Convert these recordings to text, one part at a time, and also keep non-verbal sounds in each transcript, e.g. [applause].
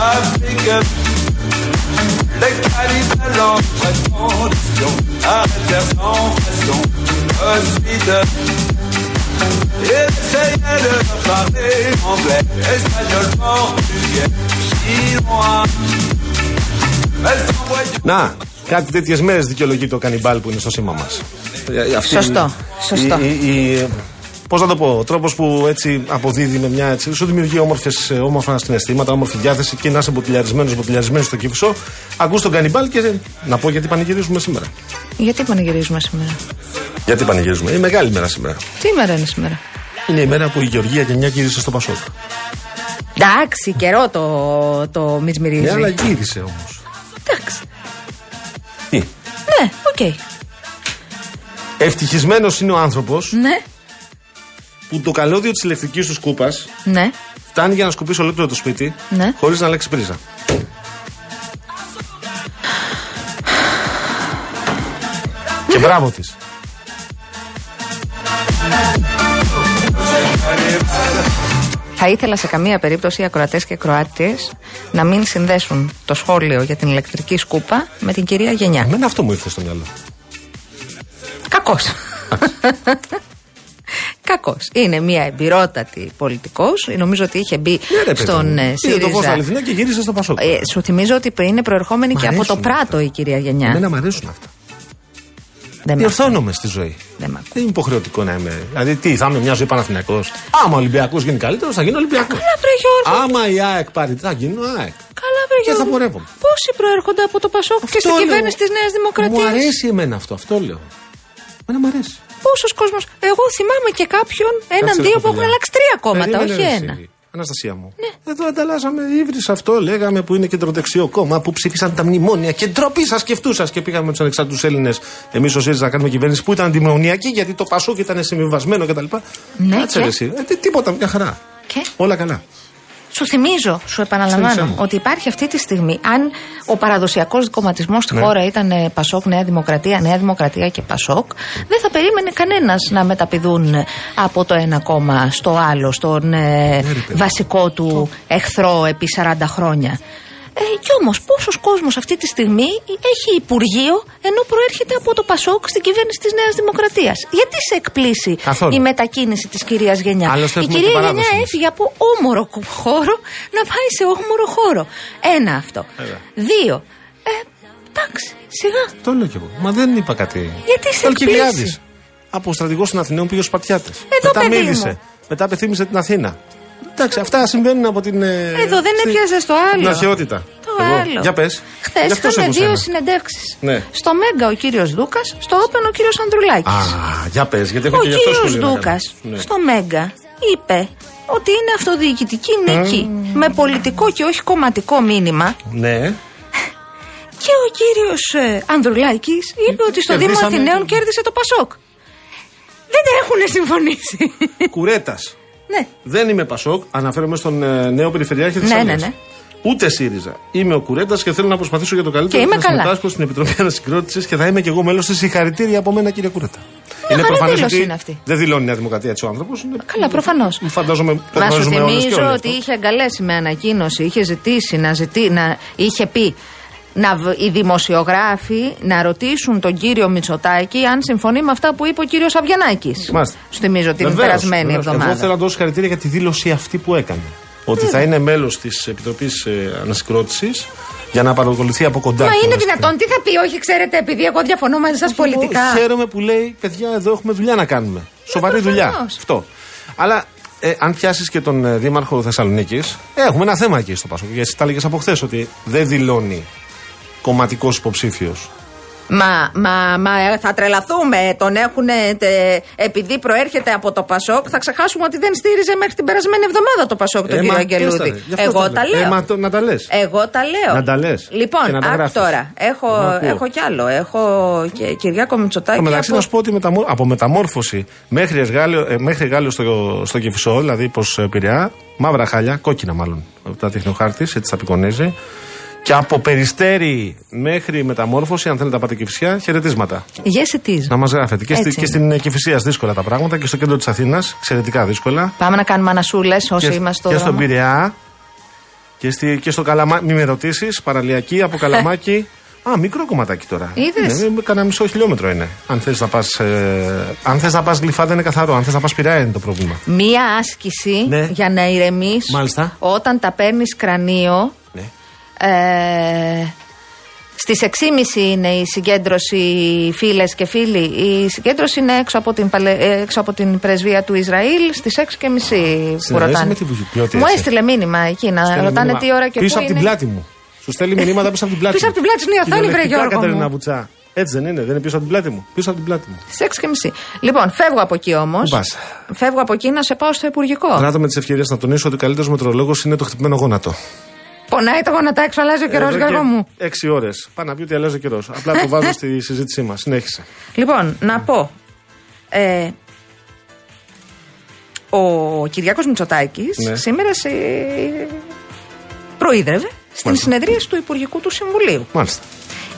d'Afrique. Les cannibales en condition, arrêtèrent sans façon, ensuite. Ils essayaient de parler anglais, espagnol, portugais, chinois. Elles s'envoyaient Να, κάτι τέτοιε μέρε δικαιολογεί το κανιμπάλ που είναι στο σήμα μα. Σωστό, σωστό. Πώς να το πω, ο τρόπος που έτσι αποδίδει με μια έτσι, σου δημιουργεί όμορφες, ε, όμορφα συναισθήματα, όμορφη διάθεση και να είσαι μποτιλιαρισμένος, μποτιλιαρισμένο στο κύφισο. Ακούς τον κανιμπάλ και να πω γιατί πανηγυρίζουμε σήμερα. Γιατί πανηγυρίζουμε σήμερα; Γιατί πανηγυρίζουμε; Είναι μεγάλη μέρα σήμερα. Τι ημέρα είναι σήμερα; Είναι η μέρα που η Γεωργία Γεννιά γύρισε στο ΠΑΣΟΚ. Εντάξει, καιρό το, το μιτσμυρίζει. Ναι, αλλά γύρισε όμως. Εντάξει. Τι; Ναι, οκ. Ευτυχισμένος είναι ο άνθρωπος Ναι, που το καλώδιο της ηλεκτρικής του σκούπας ναι. φτάνει για να σκουπίσει ολόκληρο το σπίτι Ναι. χωρίς να αλλάξει πρίζα. Και μπράβο της. Θα ήθελα σε καμία περίπτωση οι ακροατές και ακροάτριες να μην συνδέσουν το σχόλιο για την ηλεκτρική σκούπα με την κυρία Γενιά. Εμένα αυτό μου ήρθε στο μυαλό. Κακός. [laughs] Κακός. Είναι μια εμπειρότατη πολιτικός. Νομίζω ότι είχε μπει Ναι, ρε, παιδί στον μου. ε, Είδε το φως ΣΥΡΙΖΑ. αληθινό και γύρισε στο Πασόκ. Ε, σου θυμίζω ότι είναι προερχόμενη Μ' και από το αρέσουν Πράτο αυτά. η κυρία Γενιά. Εμένα μου αρέσουν αυτά. Δεν μ' Διορθώνομαι στη ζωή. Δεν μ' ακούει. Δεν είναι υποχρεωτικό να είμαι. Δηλαδή, τι, θα είμαι μια ζωή Παναθυνιακό. Άμα ο Ολυμπιακός γίνει καλύτερος, θα γίνω Ολυμπιακός. Καλά, βρε Γιώργο. Άμα η ΑΕΚ πάρει, τι θα γίνω ΑΕΚ. Καλά, βρε Και θα Γιώργο. πορεύομαι. Πόσοι προέρχονται από το Πασόκ και στην Αυτό κυβέρνηση λέω. της Νέας Δημοκρατίας; Μου αρέσει εμένα αυτό, αυτό λέω. Εμένα μου αρέσει. Πόσος κόσμος. Εγώ θυμάμαι και κάποιον, έναν, Κάτσε, δύο ρε, που έχουν παιδιά. αλλάξει τρία κόμματα, Περίμενε, όχι ρε, ένα. εσύ. Αναστασία μου. Εδώ ανταλλάσσαμε ύβρις αυτό, λέγαμε που είναι κεντροδεξιό κόμμα που ψήφισαν τα μνημόνια και ντροπή σας και αυτού σας και πήγαμε με τους ανεξάρτητους Έλληνες εμείς ως ΣΥΡΙΖΑ να κάνουμε κυβέρνηση που ήταν αντιμνημονιακή γιατί το Πασόκ ήταν συμβιβασμένο κτλ. Ναι, Κάτσε και; ρε, εσύ. Ε, τι- τίποτα, μια χαρά. Και; Όλα καλά. Σου θυμίζω, σου επαναλαμβάνω, Ξένησε μου. ότι υπάρχει αυτή τη στιγμή, αν ο παραδοσιακός κομματισμός στη Ναι. χώρα ήταν ε, Πασόκ, Νέα Δημοκρατία, Νέα Δημοκρατία και Πασόκ, δεν θα περίμενε κανένας να μεταπηδούν από το ένα κόμμα στο άλλο, στον ε, Ναι, ρε, παιδί. βασικό του εχθρό επί 40 χρόνια. Ε, κι όμως, πόσος κόσμος αυτή τη στιγμή έχει Υπουργείο ενώ προέρχεται από το Πασόκ στην κυβέρνηση της Νέας Δημοκρατίας; Γιατί σε εκπλήσει Καθόλου. η μετακίνηση της κυρίας Γενιά; Άλλωστε η έχουμε κυρία την Γενιά παράδοση μας. έφυγε από όμορο κο- χώρο να πάει σε όμορο χώρο. Ένα αυτό. Βέβαια. Δύο. Ε, εντάξει, σιγά. Το λέω κι εγώ. Μα δεν είπα κάτι. Γιατί σε Το Αλκιβιάδης. εκπλήσει. Από στρατηγός των Αθηναίων πήγε στους Σπαρτιάτε. Εδώ, Μετά παιδί μίλησε. μου. Μετά απευθύμησε την Αθήνα. Εντάξει, αυτά συμβαίνουν από την. ε, Εδώ δεν στη- έπιαζες το άλλο. Την αρχαιότητα. Το Εγώ. άλλο. Για πες. Χθες είχαμε δύο συνεντεύξεις. Ναι. Στο Μέγκα ο κύριος Δούκας, στο Όπεν ο κύριος Ανδρουλάκης. Α, για πες, γιατί έχω Ο και γι' αυτό κύριος σχολείο να Δούκας κάνω. Ναι. στο Μέγκα είπε ότι είναι αυτοδιοικητική νίκη με πολιτικό και όχι κομματικό μήνυμα. Ναι. Και ο κύριος Ανδρουλάκης είπε ότι στο Δήμο Κερδίσαμε. Αθηναίων κέρδισε το Πασόκ. Δεν έχουν συμφωνήσει. Κουρέτας. Ναι. Δεν είμαι Πασόκ, αναφέρομαι στον ε, νέο Περιφερειάρχη της Ναι, ναι, ναι. Ούτε ΣΥΡΙΖΑ. Είμαι ο Κουρέτα και θέλω να προσπαθήσω για το καλύτερο Και είμαι να καλά. συμμετάσχω στην Επιτροπή Ανασυγκρότησης και θα είμαι και εγώ μέλος της. Συγχαρητήρια από μένα, κύριε Κουρέτα. χαρά προφανές δήλωση ότι είναι αυτή. Δεν δηλώνει η Νέα Δημοκρατία έτσι ο άνθρωπος. Καλά, προφανώς. Φαντάζομαι το Μα σου γνωρίζουμε όλες και θυμίζω όλοι ότι αυτό. είχε αγκαλέσει με ανακοίνωση, είχε ζητήσει να ζητεί, να είχε πει να, β- οι δημοσιογράφοι να ρωτήσουν τον κύριο Μητσοτάκη αν συμφωνεί με αυτά που είπε ο κύριος Αβγιανάκη. Μάλιστα. Σου θυμίζω την Βεβαίως, περασμένη βεβαίως. εβδομάδα. Εγώ θέλω να δώσω συγχαρητήρια για τη δήλωση αυτή που έκανε. Ότι θα είναι μέλος της Επιτροπής Ανασυγκρότησης για να παρακολουθεί από κοντά. Μα την είναι ανασυγκρότηση. δυνατόν, τι θα πει, Όχι, ξέρετε, επειδή εγώ διαφωνώ μαζί σας πολιτικά. Εγώ Χαίρομαι που λέει, παιδιά, εδώ έχουμε δουλειά να κάνουμε. Σοβαρή προφανώς. δουλειά. Αυτό. Αλλά ε, αν πιάσεις και τον ε, Δήμαρχο Θεσσαλονίκης, έχουμε ένα θέμα εκεί στο Πασόκ. Γιατί τα έλεγες από χθες ότι δεν δηλώνει κομματικός υποψήφιος Μα, μα, μα ε, θα τρελαθούμε. Τον έχουν. επειδή προέρχεται από το Πασόκ, θα ξεχάσουμε ότι δεν στήριζε μέχρι την περασμένη εβδομάδα το Πασόκ τον Ε, κύριο μα, Αγγελούδη. ποιος τα λέει; Γι' αυτό Εγώ τα τα λέω. λέω. Ε, μα το- να τα λες. Εγώ τα λέω. Να τα λες. Λοιπόν, Και να τα άκου γράφεις. τώρα. Έχω, Να ακούω. έχω κι άλλο. Έχω και Κυριάκο Μητσοτάκη. Στο μεταξύ, από- να σου πω ότι μεταμο- από μεταμόρφωση μέχρι Εσγάλιο, ε, μέχρι Γάλλιο στο, στο Κεφισό, δηλαδή προ Πειραιά, μαύρα χάλια, κόκκινα μάλλον, από τα τεχνοχάρτης, έτσι τα απεικονίζει. Και από περιστέρι μέχρι μεταμόρφωση, αν θέλετε να πάτε Κηφισιά, χαιρετίσματα. Yes, it is. Να μας γράφετε. Και, στη, Έτσι και είναι. στην Κηφισία δύσκολα τα πράγματα και στο κέντρο της Αθήνας, εξαιρετικά δύσκολα. Πάμε να κάνουμε ανασούλες όσοι και, είμαστε στο και στον δρόμο. Πειραιά. Και, στη, και στο Καλαμάκι. Μη με ρωτήσεις, παραλιακή από [laughs] Καλαμάκι. Α, μικρό κομματάκι τώρα. Είδες; Ναι, κανένα μισό χιλιόμετρο είναι. Αν θες να πας. Ε, αν θες να πας γλυφάδα είναι καθαρό. Αν θες να πας πειραιά είναι το πρόβλημα. Μία άσκηση Ναι. για να ηρεμείς Μάλιστα. όταν τα παίρνεις κρανίο. Ναι. Ε, Στις 6.30 είναι η συγκέντρωση, φίλες και φίλοι. Η συγκέντρωση είναι έξω από την, παλαι- ε, έξω από την πρεσβεία του Ισραήλ στις 6.30 που Συνδέεσαι ρωτάνε. με τη Βουλιοπλώτη, Μου έτσι. έστειλε μήνυμα εκεί να Στέλνει ρωτάνε μήνυμα. τι ώρα και Πίσω πού από την είναι. πλάτη μου. Σου στέλνει μηνύματα πίσω από την πλάτη Πίσω μου. από την πλάτη σου είναι η οθόνη, βρε, Κυριολεκτικά, Γιώργο μου. Κατερίνα Βουτσά. Έτσι δεν είναι, δεν είναι πίσω από την πλάτη μου. Πίσω από την πλάτη μου. Στις 6.30. Λοιπόν, φεύγω από εκεί όμως. Πού πας; Φεύγω από εκεί να σε πάω στο Υπουργικό. Δράτω με τις ευκαιρίες να τονίσω ότι ο καλύτερος μετρολόγος είναι το χτυπημένο γόνατο. Πονάει το γόνατα έξω, αλλάζει ο καιρός, Εδώ Γιώργο και μου. Έξι ώρες. Πάει να πει ότι αλλάζει ο καιρός. Απλά το βάζω στη συζήτησή μας. Συνέχισε. Λοιπόν, να πω. Ε, ο Κυριάκος Μητσοτάκης Ναι. σήμερα σε... προείδρευε στην Μάλιστα. συνεδρίαση του Υπουργικού του Συμβουλίου. Μάλιστα.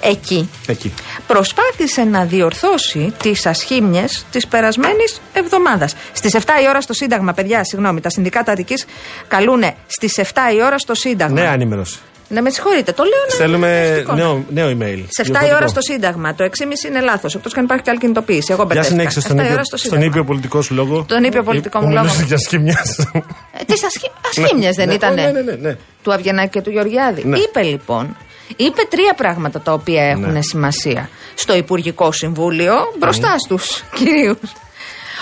Εκεί Εκεί. προσπάθησε να διορθώσει τις ασχήμιες της περασμένης εβδομάδας. Στις 7 η ώρα στο Σύνταγμα, παιδιά, συγγνώμη, τα συνδικάτα Αττικής καλούνε στις 7 η ώρα στο Σύνταγμα. Νέα ενημέρωση. Ναι, με συγχωρείτε, το λέω να Στέλνουμε είναι νέο, νέο email. σε 7 η Διορθωτικό. ώρα στο Σύνταγμα. Το 6,5 είναι λάθος. Εκτός και αν υπάρχει και άλλη κινητοποίηση. Εγώ Για μπερδεύτηκα. συνέχισε στον 7 η ήπιο, ώρα στο στον Σύνταγμα. ήπιο πολιτικό σου λόγο. Τον ήπιο πολιτικό Που μου λόγο. μιλούσες για σκήμια. Τις ασχήμιες δεν Ναι, ήταν ναι, ναι, ναι, ναι. του Αβγενάκη και του Γεωργιάδη. Ναι. Είπε λοιπόν, είπε τρία πράγματα τα οποία έχουν Ναι. σημασία στο Υπουργικό Συμβούλιο μπροστά στους κυρίους.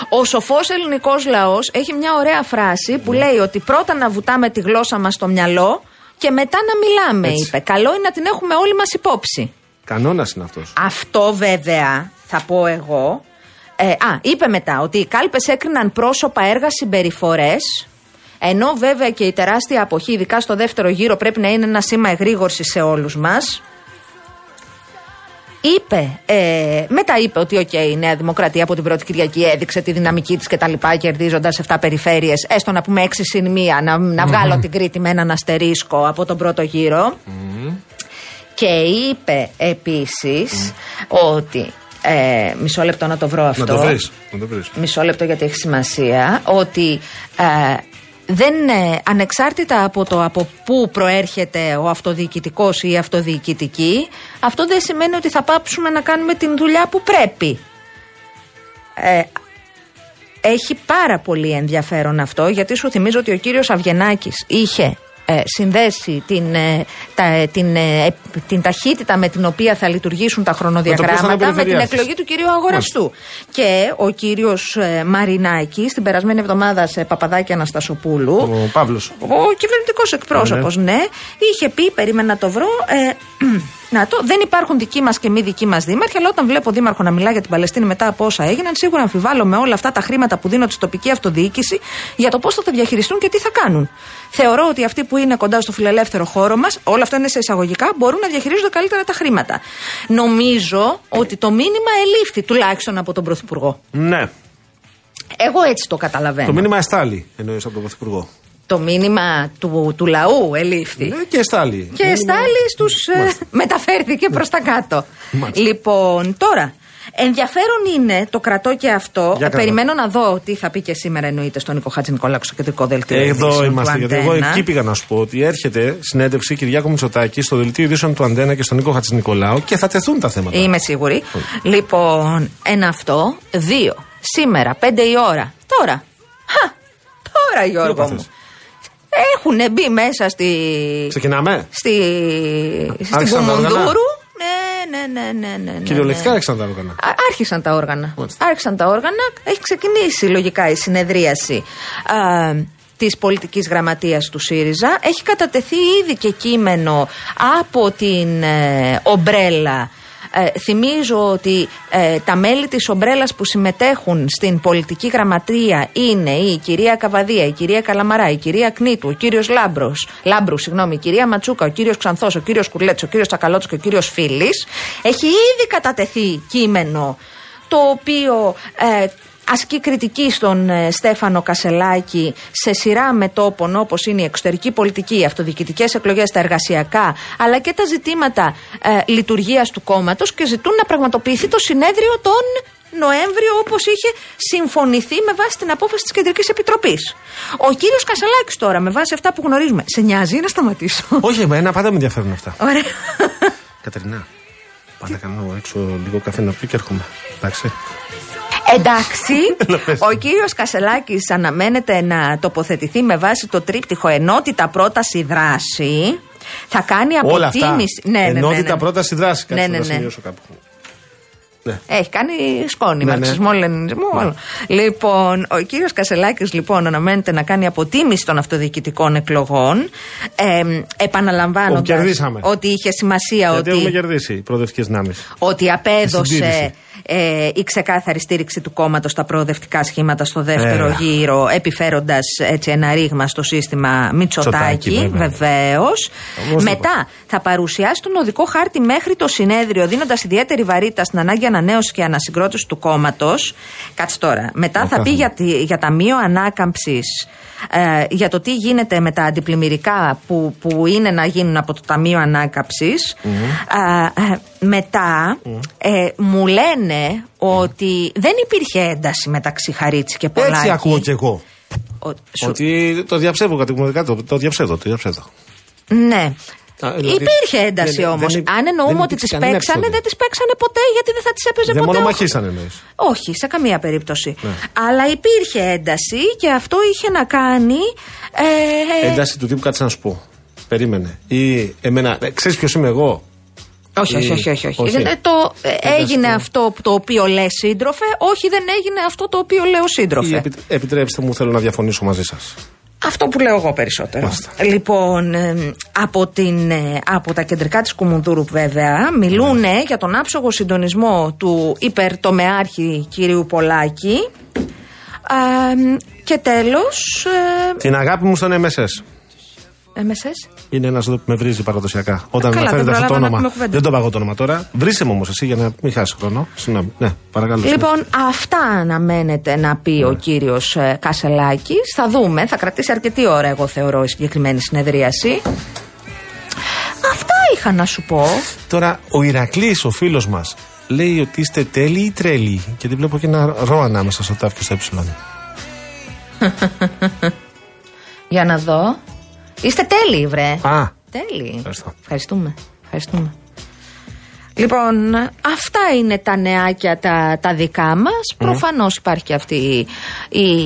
Ο σοφός ελληνικός λαός έχει μια ωραία φράση Ναι. που λέει ότι πρώτα να βουτάμε τη γλώσσα μας στο μυαλό και μετά να μιλάμε, Έτσι. είπε. Καλό είναι να την έχουμε όλοι μας υπόψη. Κανόνας είναι αυτός. Αυτό βέβαια θα πω εγώ. Ε, α, είπε μετά ότι οι κάλπες έκριναν πρόσωπα, έργα, συμπεριφορές. Ενώ βέβαια και η τεράστια αποχή, ειδικά στο δεύτερο γύρο, πρέπει να είναι ένα σήμα εγρήγορσης σε όλους μας. Είπε, ε, μετά είπε ότι οκ, η Νέα Δημοκρατία από την πρώτη Κυριακή έδειξε τη δυναμική της κτλ. κερδίζοντας 7 περιφέρειες. Έστω να πούμε 6 συν 1, να, να βγάλω την Κρήτη με έναν αστερίσκο από τον πρώτο γύρο. Και είπε επίσης ότι. Ε, μισό λεπτό να το βρω αυτό. Να το βρεις. Να το βρεις. Μισό λεπτό γιατί έχει σημασία. Ότι ε, δεν ε, ανεξάρτητα από το από πού προέρχεται ο αυτοδιοικητικός ή η αυτοδιοικητική, αυτό δεν σημαίνει ότι θα πάψουμε να κάνουμε την δουλειά που πρέπει. Ε, έχει πάρα πολύ ενδιαφέρον αυτό γιατί σου θυμίζω ότι ο κύριος Αυγενάκης είχε ε, συνδέσει την, ε, τα, ε, την, ε, ε, την ταχύτητα με την οποία θα λειτουργήσουν τα ποιος θα είναι χρονοδιαγράμματα με την περιφερειάρχης. εκλογή του κυρίου Αγοραστού. Και ο κύριος ε, Μαρινάκης την περασμένη εβδομάδα σε Παπαδάκη Αναστασοπούλου Ο Παύλος. ο κυβερνητικός εκπρόσωπος, ναι. Είχε πει, περίμενα να το βρω. Ε, [clears throat] να το, δεν υπάρχουν δικοί μας και μη δικοί μας δήμαρχοι, αλλά όταν βλέπω δήμαρχο να μιλά για την Παλαιστίνη μετά από όσα έγιναν, σίγουρα αμφιβάλλω με όλα αυτά τα χρήματα που δίνω στη τοπική αυτοδιοίκηση για το πώς θα τα διαχειριστούν και τι θα κάνουν. Θεωρώ ότι αυτοί που είναι κοντά στο φιλελεύθερο χώρο μας, όλα αυτά είναι σε εισαγωγικά, μπορούν να διαχειρίζονται καλύτερα τα χρήματα. Νομίζω ότι το μήνυμα ελήφθη τουλάχιστον από τον Πρωθυπουργό. Ναι. Εγώ έτσι το καταλαβαίνω. Το μήνυμα εστάλει, εννοείς από τον Πρωθυπουργό. Το μήνυμα του, του λαού ελήφθη. Ναι, και εστάλει. Και στάλει στους. [laughs] μεταφέρθηκε προς τα κάτω. Μάλιστα. Λοιπόν, τώρα. Ενδιαφέρον είναι, το κρατώ και αυτό. Για κρατώ. Περιμένω να δω τι θα πει και σήμερα εννοείται στον Νίκο Χάτζη Νικολάκου στο κεντρικό δελτίο. Εδώ ειδήσεων του είμαστε. Γιατί εγώ Αντένα. εκεί πήγα να σου πω ότι έρχεται συνέντευξη Κυριάκο Μητσοτάκη στο δελτίο ειδήσεων του Αντένα και στον Νίκο Χατζηνικολάου και θα τεθούν τα θέματα. Είμαι σίγουρη. Λοιπόν, ένα αυτό. Δύο. Σήμερα, πέντε η ώρα. Τώρα. Χα! Τώρα, Γιώργο πάθες; μου. Έχουν μπει μέσα στη. Ξεκινάμε; στη. στην Άρχισαν τα όργανα; Κουμουνδούρου. Ναι, ναι, ναι, ναι, ναι, ναι. Κυριολεκτικά ναι. άρχισαν τα όργανα. Α- Άρχισαν τα όργανα. Μάλιστα. Άρχισαν τα όργανα. Έχει ξεκινήσει λογικά η συνεδρίαση α, της πολιτικής γραμματείας του ΣΥΡΙΖΑ. Έχει κατατεθεί ήδη και κείμενο από την ε, ομπρέλα Ε, θυμίζω ότι ε, τα μέλη της ομπρέλας που συμμετέχουν στην πολιτική γραμματεία είναι η κυρία Καβαδία, η κυρία Καλαμαρά, η κυρία Κνήτου, ο κύριος Λάμπρος, Λάμπρους, συγγνώμη, η κυρία Ματσούκα, ο κύριος Ξανθός, ο κύριος Κουρλέτς, ο κύριος Τσακαλώτος και ο κύριος Φίλης. Έχει ήδη κατατεθεί κείμενο το οποίο ε, ασκεί κριτική στον ε, Στέφανο Κασελάκη σε σειρά μετόπων όπως είναι η εξωτερική πολιτική, οι αυτοδιοικητικές εκλογές, τα εργασιακά, αλλά και τα ζητήματα ε, λειτουργίας του κόμματος και ζητούν να πραγματοποιηθεί το συνέδριο τον Νοέμβριο όπως είχε συμφωνηθεί με βάση την απόφαση της Κεντρικής Επιτροπής. Ο κύριος Κασελάκης τώρα, με βάση αυτά που γνωρίζουμε, σε νοιάζει να σταματήσω; Όχι, εμένα πάντα με ενδιαφέρουν αυτά. Ωραία. Κατερινά, πάντα κάνω έξω λίγο καφέ να πιω και έρχομαι. Εντάξει. Εντάξει, [laughs] ο κύριος Κασελάκης αναμένεται να τοποθετηθεί με βάση το τρίπτυχο ενότητα πρόταση δράση. Θα κάνει Όλα αυτά. αποτίμηση. Ναι, ναι, ναι, Ενότητα ναι. πρόταση δράση. Ναι, Κάτσε ναι, να ναι. σημειώσω κάπου. Ναι. Έχει κάνει σκόνη, Ναι, μαρξισμό, λενινισμό. όλο. Λοιπόν, ο κύριος Κασελάκης λοιπόν αναμένεται να κάνει αποτίμηση των αυτοδιοικητικών εκλογών. Ε, Ω, Επαναλαμβάνοντα κερδίσαμε. ότι είχε σημασία Γιατί έχουμε ότι, κερδίσει οι προοδευτικές δυνάμεις. ότι Η απέδωσε συντήρηση. Ε, η ξεκάθαρη στήριξη του κόμματος στα προοδευτικά σχήματα στο δεύτερο Έλα. γύρο, επιφέροντας έτσι ένα ρήγμα στο σύστημα Μητσοτάκη, Μητσοτάκη, βέβαια. βεβαίως. Όπως το Μετά θα παρουσιάσει τον οδικό χάρτη μέχρι το συνέδριο, δίνοντας ιδιαίτερη βαρύτητα στην ανάγκη ανανέωσης και ανασυγκρότησης του κόμματος. Κάτσε τώρα. Μετά θα κάθομαι. πει για, τη- για ταμείο ανάκαμψης, ε, για το τι γίνεται με τα αντιπλημμυρικά που, που είναι να γίνουν από το Ταμείο Ανάκαμψης. Ε, ε, μετά ε, μου λένε ότι δεν υπήρχε ένταση μεταξύ Χαρίτση και Πολάκη. Έτσι ακούω κι εγώ. Ο- σου- Ότι το διαψεύω κατηγορητικά. Το, το διαψεύδω. Το διαψεύδω. Ναι. Α, δηλαδή, Υπήρχε ένταση δεν- όμως. δεν- Αν εννοούμε δεν ότι τις υπήρξε κανένα παίξανε, επεισόδιο. δεν τις παίξανε ποτέ γιατί δεν θα τις έπαιζε Δεν ποτέ. ο- μονομαχήσαν εννοείς. Όχι, σε καμία περίπτωση. Ναι. Αλλά υπήρχε ένταση και αυτό είχε να κάνει. Ε, Ένταση του τύπου κάτσε να σου πω. Περίμενε. Ή εμένα. Ε, ξέρεις ποιος είμαι εγώ; όχι, όχι, ή- όχι, όχι, όχι. όχι. Ε, Το, ε, έγινε του- αυτό το οποίο λες σύντροφε, όχι δεν έγινε αυτό το οποίο λέω Ή σύντροφε. επι- επιτρέψτε μου, θέλω να διαφωνήσω μαζί σας. Αυτό που λέω εγώ περισσότερο. Μάλιστα. Λοιπόν, ε, από, την, ε, από τα κεντρικά της Κουμουνδούρου βέβαια μιλούν Ναι. για τον άψογο συντονισμό του υπερτομεάρχη κυρίου Πολάκη. Α, και τέλος, ε, Την αγάπη μου στον MSS. MSS. Είναι ένας εδώ που με βρίζει παραδοσιακά. Όταν καλά, αναφέρεται δεν αυτό το προλάβα να όνομα. πούμε κουβέντα. Δεν το παγώ το όνομα τώρα. Βρίσε μου όμως εσύ για να μην χάσει χρόνο. Συγγνώμη. Ναι, παρακαλώ. Λοιπόν, αυτά αναμένεται να πει Ναι. ο κύριος ε, Κασελάκης. Θα δούμε, θα κρατήσει αρκετή ώρα, εγώ θεωρώ, η συγκεκριμένη συνεδρίαση. Αυτά είχα να σου πω. Τώρα, ο Ηρακλής, ο φίλος μας, λέει ότι είστε τέλειοι ή τρέλοι. Και δεν βλέπω και ένα ρο ανάμεσα στο τάφ και στο ε. Για να δω. Είστε τέλειοι, βρε. Α, Τέλειοι. Ευχαριστώ. Ευχαριστούμε. Ευχαριστούμε. Λοιπόν, αυτά είναι τα νεάκια τα, τα δικά μας. Προφανώς υπάρχει και αυτή η,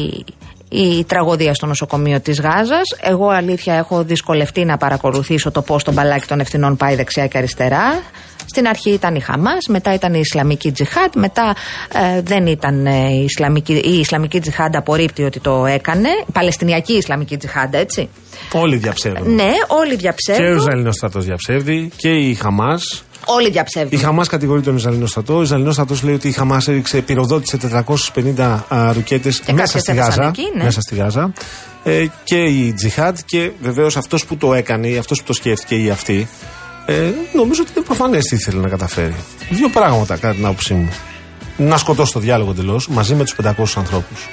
η τραγωδία στο νοσοκομείο της Γάζας. Εγώ αλήθεια έχω δυσκολευτεί να παρακολουθήσω το πώς το μπαλάκι των ευθυνών πάει δεξιά και αριστερά. Στην αρχή ήταν η Χαμάς, μετά ήταν η Ισλαμική Τζιχάντ, μετά ε, δεν ήταν ε, η Ισλαμική, η Ισλαμική Τζιχάντ απορρίπτει ότι το έκανε. Η Παλαιστινιακή Ισλαμική Τζιχάντ, έτσι. όλοι διαψεύδουν. Ναι, όλοι Και ο διαψεύδουν. Ισραηλινός στρατός διαψεύδει και η Χαμάς. Όλοι Η διαψεύδουν. Χαμάς κατηγορεί τον Ισραηλινό στρατό. Ο Ισραηλινός στρατός λέει ότι η Χαμάς έριξε, πυροδότησε 450 ρουκέτες μέσα κάποιες στη έφτασαν Γάζα. εκεί, ναι. Μέσα στη Γάζα. Ε, και η Τζιχάντ και βεβαίως αυτός που το έκανε ή αυτός που το σκέφτηκε ή αυτή. Ε, νομίζω ότι είναι προφανές τι ήθελε να καταφέρει. Δύο πράγματα κατά την άποψή μου. Να σκοτώσει το διάλογο εντελώς μαζί με τους 500 ανθρώπους.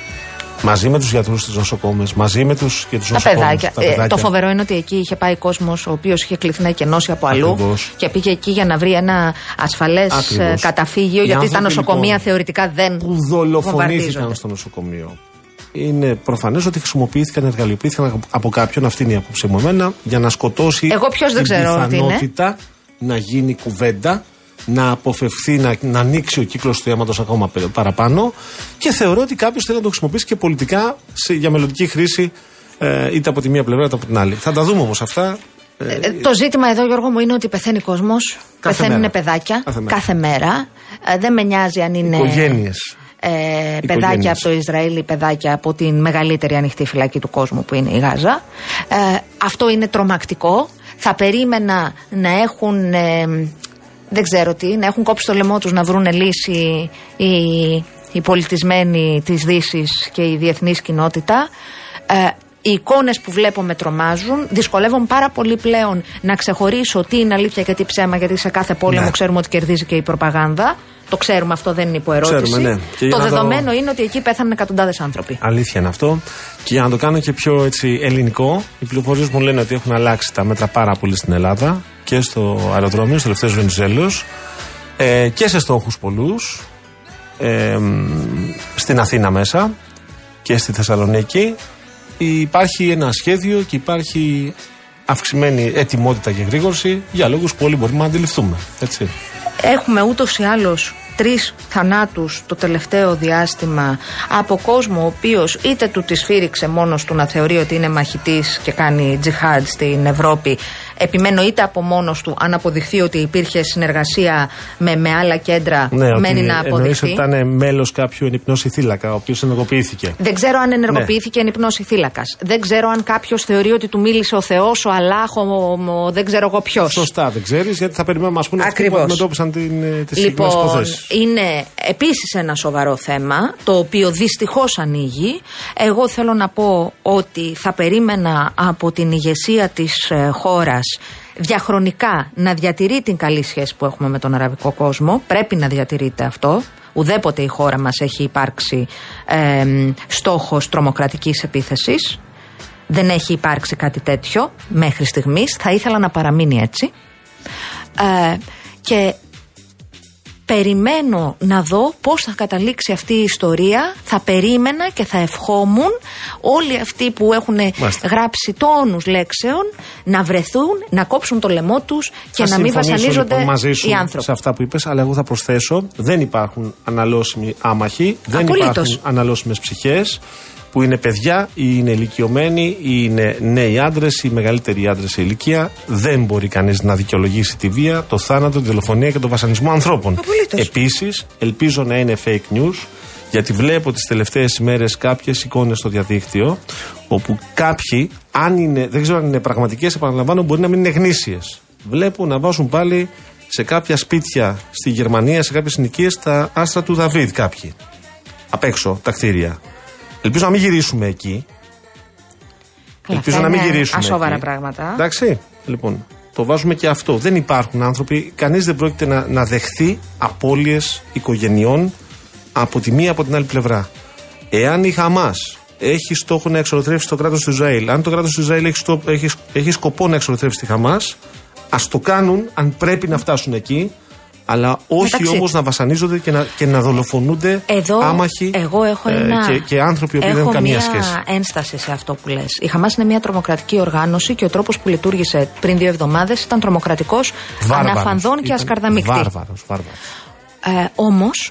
Μαζί με τους γιατρούς της νοσοκόμες, μαζί με τους και τους Τα νοσοκόμες, παιδάκια. τα Ε, παιδάκια. το φοβερό είναι ότι εκεί είχε πάει κόσμος ο οποίος είχε κληθεί να εκενώσει από αλλού Ακριβώς. και πήγε εκεί για να βρει ένα ασφαλές Ακριβώς. καταφύγιο, Οι γιατί τα άνθρωποι, νοσοκομεία λοιπόν, θεωρητικά δεν που δολοφονήθηκαν βομβαρδίζονται. στο νοσοκομείο. Είναι προφανές ότι χρησιμοποιήθηκαν, εργαλειοποιήθηκαν από κάποιον, αυτή είναι η άποψή μου εμένα, για να σκοτώσει Εγώ ποιος δεν την ξέρω τι είναι. πιθανότητα να γίνει κουβέντα, να αποφευθεί, να, να ανοίξει ο κύκλος του αίματο ακόμα πε- παραπάνω. Και θεωρώ ότι κάποιος θέλει να το χρησιμοποιήσει και πολιτικά σε, για μελλοντική χρήση, ε, είτε από τη μία πλευρά είτε από την άλλη. Θα τα δούμε όμως αυτά. Ε, Ε, το ζήτημα εδώ, Γιώργο μου, είναι ότι πεθαίνει κόσμος. Κάθε Πεθαίνουν μέρα. παιδάκια Κάθε μέρα. κάθε μέρα. Ε, δεν με νοιάζει αν είναι. Οικογένειες. Ε, παιδάκια Οικογένειες. από το Ισραήλ ή παιδάκια από την μεγαλύτερη ανοιχτή φυλακή του κόσμου που είναι η Γάζα. Ε, αυτό είναι τρομακτικό. Θα περίμενα να έχουν ε, δεν ξέρω τι, να έχουν κόψει το λαιμό τους να βρουν λύση οι, οι πολιτισμένοι της Δύσης και η διεθνής κοινότητα. Ε, οι εικόνες που βλέπω με τρομάζουν. Δυσκολεύομαι πάρα πολύ πλέον να ξεχωρίσω τι είναι αλήθεια και τι ψέμα, γιατί σε κάθε πόλεμο Ναι. ξέρουμε ότι κερδίζει και η προπαγάνδα. Το ξέρουμε, αυτό δεν είναι υποερώτηση. Ξέρουμε, ναι. Και για Το να το- δεδομένο είναι ότι εκεί πέθαναν εκατοντάδες άνθρωποι. Αλήθεια είναι αυτό. Και για να το κάνω και πιο έτσι, ελληνικό, οι πληροφορίες μου λένε ότι έχουν αλλάξει τα μέτρα πάρα πολύ στην Ελλάδα και στο αεροδρόμιο, στο τελευταίο Βενιζέλο ε, και σε στόχους πολλούς. Ε, μ, στην Αθήνα μέσα και στη Θεσσαλονίκη υπάρχει ένα σχέδιο και υπάρχει αυξημένη ετοιμότητα και γρήγορση για λόγους που όλοι μπορούμε να αντιληφθούμε. Έτσι. Έχουμε ούτως ή άλλως τρεις θανάτους το τελευταίο διάστημα από κόσμο ο οποίος είτε του τη σφύριξε μόνος του να θεωρεί ότι είναι μαχητής και κάνει τζιχάντ στην Ευρώπη. Επιμένω είτε από μόνος του, αν αποδειχθεί ότι υπήρχε συνεργασία με, με άλλα κέντρα, Ναι, μένει ότι να εννοείς αποδειχθεί. ότι ήταν μέλος κάποιου ενυπνώσει θύλακα, ο οποίος ενεργοποιήθηκε. Δεν ξέρω αν ενεργοποιήθηκε εν υπνώση θύλακα. Δεν ξέρω αν κάποιος θεωρεί ότι του μίλησε ο Θεός, ο Αλάχ, ο, ο- ο- δεν ξέρω εγώ ποιος. Σωστά, δεν ξέρεις, γιατί θα περιμένουμε ας πούμε, αυτοί που Ακριβώς. αντιμετώπισαν την, ε, τις συγκεκριμένες Λοιπόν, υποθέσεις. Είναι επίσης ένα σοβαρό θέμα, το οποίο δυστυχώς ανοίγει. Εγώ θέλω να πω ότι θα περίμενα από την ηγεσία της χώρας διαχρονικά να διατηρεί την καλή σχέση που έχουμε με τον αραβικό κόσμο. Πρέπει να διατηρείται αυτό. Ουδέποτε η χώρα μας έχει υπάρξει ε, στόχος τρομοκρατικής επίθεσης. Δεν έχει υπάρξει κάτι τέτοιο μέχρι στιγμής. Θα ήθελα να παραμείνει έτσι. Ε, και περιμένω να δω πώς θα καταλήξει αυτή η ιστορία. Θα περίμενα και θα ευχόμουν όλοι αυτοί που έχουν Μάλιστα. γράψει τόνους λέξεων να βρεθούν, να κόψουν το λαιμό τους και Θα να μην συμφωνήσω, βασανίζονται λοιπόν, μαζί σου οι άνθρωποι. σε αυτά που είπες, αλλά εγώ θα προσθέσω: δεν υπάρχουν αναλώσιμοι άμαχοι, δεν Απολύτως. υπάρχουν αναλώσιμες ψυχές που είναι παιδιά ή είναι ηλικιωμένοι ή είναι νέοι άντρες ή μεγαλύτεροι άντρες σε ηλικία. Δεν μπορεί κανείς να δικαιολογήσει τη βία, το θάνατο, τη δολοφονία και τον βασανισμό ανθρώπων. Απολύτως. Επίσης, ελπίζω να είναι fake news, γιατί βλέπω τις τελευταίες ημέρες κάποιες εικόνες στο διαδίκτυο, όπου κάποιοι, αν είναι, δεν ξέρω αν είναι πραγματικές, επαναλαμβάνω, μπορεί να μην είναι γνήσιες. Βλέπω να βάζουν πάλι σε κάποια σπίτια στη Γερμανία, σε κάποιες συνοικίες, τα άστρα του Δαβίδ κάποιοι. Απ' έξω, τα κτίρια. Ελπίζω να μην γυρίσουμε εκεί. Καλά, Ελπίζω αυτά να μην είναι γυρίσουμε. ασόβαρα εκεί. πράγματα. Εντάξει. Λοιπόν, το βάζουμε και αυτό. Δεν υπάρχουν άνθρωποι, κανείς δεν πρόκειται να, να δεχθεί απώλειες οικογενειών από τη μία από την άλλη πλευρά. Εάν η Χαμάς έχει στόχο να εξολοθρεύσει το κράτος του Ισραήλ, αν το κράτος του Ισραήλ έχει, στο, έχει, έχει σκοπό να εξολοθρεύσει τη Χαμάς, ας το κάνουν αν πρέπει να φτάσουν εκεί, αλλά όχι Μεταξύ όμως τους. να βασανίζονται και να, και να δολοφονούνται Εδώ άμαχοι εγώ έχω ε, ένα, και, και άνθρωποι που δεν έχω έχουν καμία μια σχέση. ένσταση σε αυτό που λες. Η Χαμάς είναι μια τρομοκρατική οργάνωση και ο τρόπος που λειτουργήσε πριν δύο εβδομάδες ήταν τρομοκρατικός, Βάρβαρος. αναφανδόν και Ήταν ασκαρδαμικτή. Βάρβαρος, βάρβαρος. Ε, όμως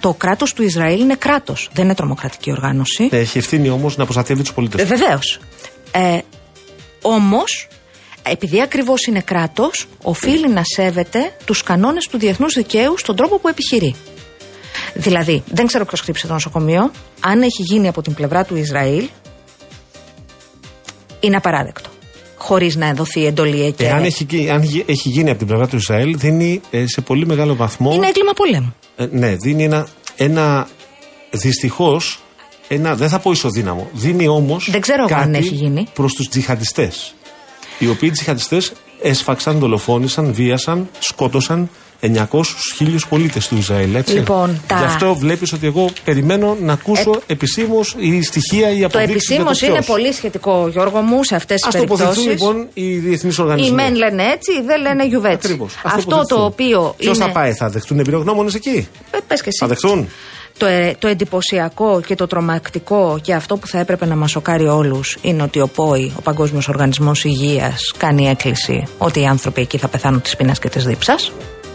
το κράτος του Ισραήλ είναι κράτος, δεν είναι τρομοκρατική οργάνωση. Έχει ευθύνη όμως να προστατεύει τους πολίτες. Ε, Βεβαίως. Ε, Όμως, επειδή ακριβώς είναι κράτος, οφείλει να σέβεται τους κανόνες του διεθνούς δικαίου στον τρόπο που επιχειρεί. Δηλαδή, δεν ξέρω ποιος χτύπησε το νοσοκομείο. Αν έχει γίνει από την πλευρά του Ισραήλ, είναι απαράδεκτο. Χωρίς να δοθεί εντολή εκεί. Εάν έχει, γι- αν γι- έχει γίνει από την πλευρά του Ισραήλ, δίνει ε, σε πολύ μεγάλο βαθμό. Είναι έγκλημα πολέμου. ε, ναι, δίνει ένα. ένα Δυστυχώς, ένα, δεν θα πω ισοδύναμο. Δίνει όμως. Δεν ξέρω εγώ αν έχει γίνει. Προς τους τζιχαντιστές. Οι οποίοι τζιχαντιστές έσφαξαν, δολοφόνησαν, βίασαν, σκότωσαν 900.000 πολίτες του Ισραήλ. Έτσι. Λοιπόν, τα- Γι' αυτό βλέπεις ότι εγώ περιμένω να ακούσω ε... επισήμως η στοιχεία ή Το αποδείξει. επισήμως είναι πολύ σχετικό, Γιώργο μου, σε αυτές Α τι τοποθετηθούν περιπτώσεις. λοιπόν οι διεθνείς Οι οργανισμοί. μεν λένε έτσι, οι δεν λένε γιουβέτσι. Ακριβώς. Ας Αυτό τοποθετηθούν. το οποίο. Ποιος είναι... θα πάει, θα δεχτούν εμπειρογνώμονες εκεί; Ε, πες και εσύ. Θα δεχτούν; Το, ε, το εντυπωσιακό και το τρομακτικό και αυτό που θα έπρεπε να μας σοκάρει όλους είναι ότι ο ΠΟΗ, ο Παγκόσμιος Οργανισμός Υγείας, κάνει έκκληση ότι οι άνθρωποι εκεί θα πεθάνουν της πείνας και της δίψας.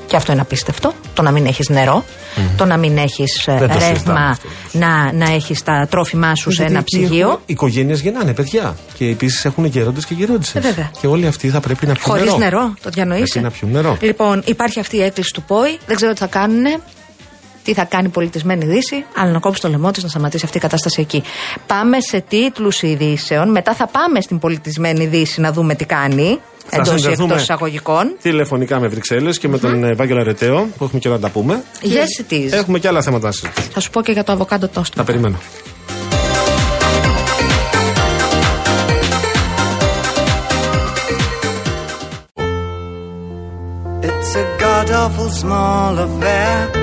Και αυτό είναι απίστευτο. Το να μην έχεις νερό, το να μην έχεις ε, Δεν το συζητάμε ρεύμα, αυτό. να, να έχεις τα τρόφιμά σου σε ένα ψυγείο. Οι οικογένειες γεννάνε παιδιά. Και επίσης έχουν γέροντες και γερόντισε. Ε, βέβαια. Και όλοι αυτοί θα πρέπει να πιούν Χωρίς νερό. νερό. το διανοείσαι. Πρέπει να πιούν νερό. Λοιπόν, υπάρχει αυτή η έκκληση του ΠΟΗ. Δεν ξέρω τι θα κάνουν. Τι θα κάνει η πολιτισμένη Δύση, αλλά να κόψει το λαιμό της να σταματήσει αυτή η κατάσταση εκεί. Πάμε σε τίτλους ειδήσεων. Μετά θα πάμε στην πολιτισμένη Δύση να δούμε τι κάνει. Θα Εντός ή συνδεθούμε εκτός εισαγωγικών. τηλεφωνικά με Βρυξέλλες και με τον Ευάγγελο Αρετέο, που έχουμε καιρό να τα πούμε. Yes, it is. Έχουμε και άλλα θέματα να συζητήσουμε. Θα σου πω και για το αβοκάντο τόστο. Τα περιμένω. It's a god awful small affair to the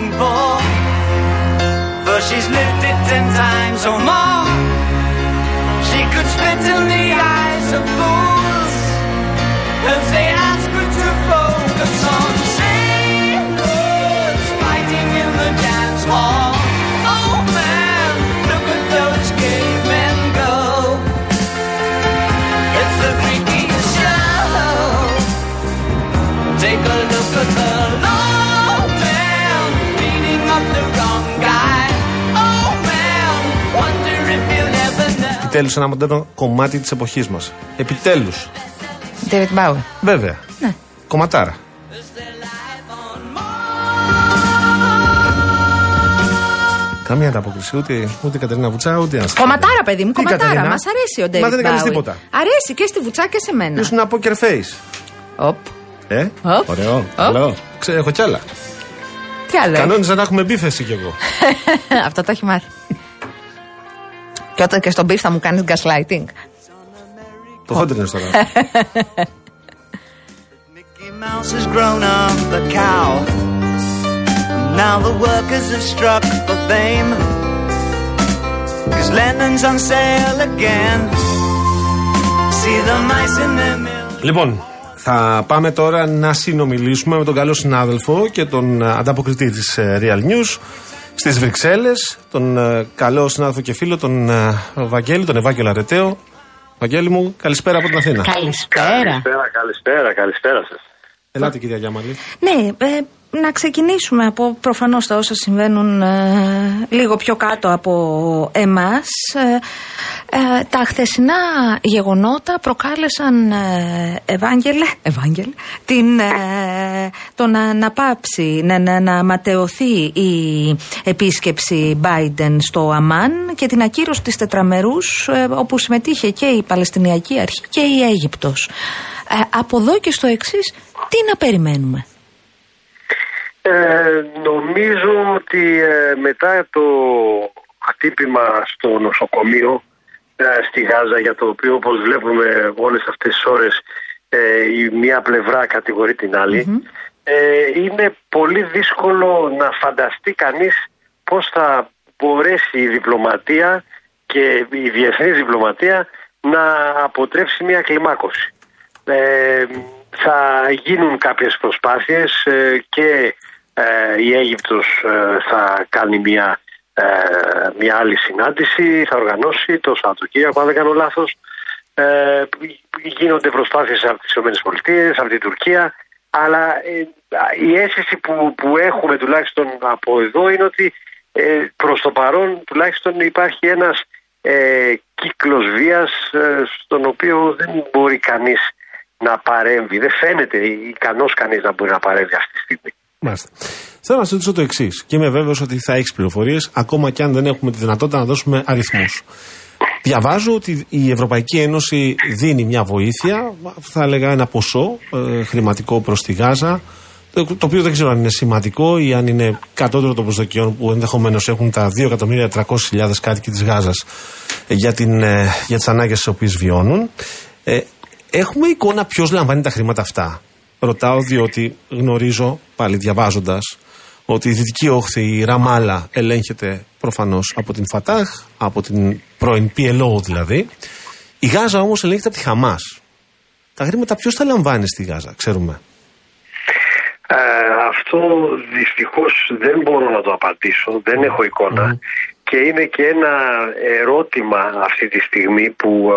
thing for, she's lived it ten times or more. She could spit in the eyes of fools as they Επιτέλους ένα μοντέρνο κομμάτι της εποχής μας. Επιτέλους. David Bauer. Βέβαια. Ναι. Κομματάρα. Καμία ανταπόκριση. Ούτε, ούτε Κατερίνα Βουτσά, ούτε ένα. Κομματάρα, παιδί μου, Τι, κομματάρα. Κατερίνα; Μας αρέσει ο David Μα δεν έκανε Bowie. τίποτα. Αρέσει και στη Βουτσά και σε μένα. Ήσουν ένα poker face. Οπ. Ε, Οπ. ωραίο. Οπ. Καλό. Ξέρω, έχω κι άλλα. Τι άλλο. έχεις; Κανόνιζα να έχουμε μπίφεση κι εγώ. [laughs] Αυτό το έχει μάθει. Και όταν και στον beef θα μου κάνει gaslighting. Το χόντρυνε τώρα. Mickey Mouse has grown up a cow. Now the workers have struck for fame. Cause Lennon's on sale again. See the mice in their million. λοιπόν, θα πάμε τώρα να συνομιλήσουμε με τον καλό συνάδελφο και τον ε, ανταποκριτή της ε, Real News στις Βρυξέλλες, τον ε, καλό συνάδελφο και φίλο, τον ε, Βαγγέλη, τον Ευάγγελο Αρετέο. Βαγγέλη μου, καλησπέρα από την Αθήνα. Καλησπέρα. Καλησπέρα, καλησπέρα, καλησπέρα σας. Ελάτε κυρία Γιάμαλη. Ναι, ε, να ξεκινήσουμε από προφανώς τα όσα συμβαίνουν ε, λίγο πιο κάτω από εμάς. Ε, ε, τα χθεσινά γεγονότα προκάλεσαν, ε, Ευάγγελε, Ευάγγελε, την, ε, το να, να πάψει, να, να, να ματαιωθεί η επίσκεψη Biden στο Αμάν και την ακύρωση της τετραμερούς ε, όπου συμμετείχε και η Παλαιστινιακή Αρχή και η Αίγυπτος. Ε, από εδώ και στο εξής, τι να περιμένουμε; Ε, νομίζω ότι ε, μετά το χτύπημα στο νοσοκομείο ε, στη Γάζα για το οποίο όπως βλέπουμε όλες αυτές τις ώρες ε, η μία πλευρά κατηγορεί την αλλη ε, είναι πολύ δύσκολο να φανταστεί κανείς πώς θα μπορέσει η διπλωματία και η διεθνής διπλωματία να αποτρέψει μια κλιμάκωση. Ε, θα γίνουν κάποιες προσπάθειες ε, και ε, η Αίγυπτος ε, θα κάνει μια, ε, μια άλλη συνάντηση, θα οργανώσει το Σαββατοκύριακο, αν δεν κάνω λάθος. Ε, γίνονται προσπάθειες από τις ΗΠΑ, από την Τουρκία, αλλά ε, η αίσθηση που, που έχουμε τουλάχιστον από εδώ είναι ότι ε, προς το παρόν τουλάχιστον υπάρχει ένας ε, κύκλος βίας ε, στον οποίο δεν μπορεί κανείς να παρέμβει. Δεν φαίνεται ικανός κανείς να μπορεί να παρέμβει αυτή τη στιγμή. Μάλιστα. Θέλω να σα ρωτήσω το εξής. Και είμαι βέβαιος ότι θα έχεις πληροφορίες, ακόμα και αν δεν έχουμε τη δυνατότητα να δώσουμε αριθμούς. Διαβάζω ότι η Ευρωπαϊκή Ένωση δίνει μια βοήθεια, θα έλεγα ένα ποσό ε, χρηματικό προς τη Γάζα, το, το οποίο δεν ξέρω αν είναι σημαντικό ή αν είναι κατώτερο των προσδοκιών που ενδεχομένως έχουν τα 2.300.000 κάτοικοι της Γάζας για, την, ε, για τις ανάγκες τις οποίες βιώνουν. Ε, έχουμε εικόνα ποιος λαμβάνει τα χρήματα αυτά. Ρωτάω διότι γνωρίζω, πάλι διαβάζοντας, ότι η δυτική όχθη, η Ραμάλα, ελέγχεται προφανώς από την Φατάχ, από την πρώην PLO δηλαδή. Η Γάζα όμως ελέγχεται από τη Χαμάς. Τα χρήματα ποιος τα λαμβάνει στη Γάζα, ξέρουμε; Ε, αυτό δυστυχώς δεν μπορώ να το απαντήσω, δεν έχω εικόνα και είναι και ένα ερώτημα αυτή τη στιγμή που,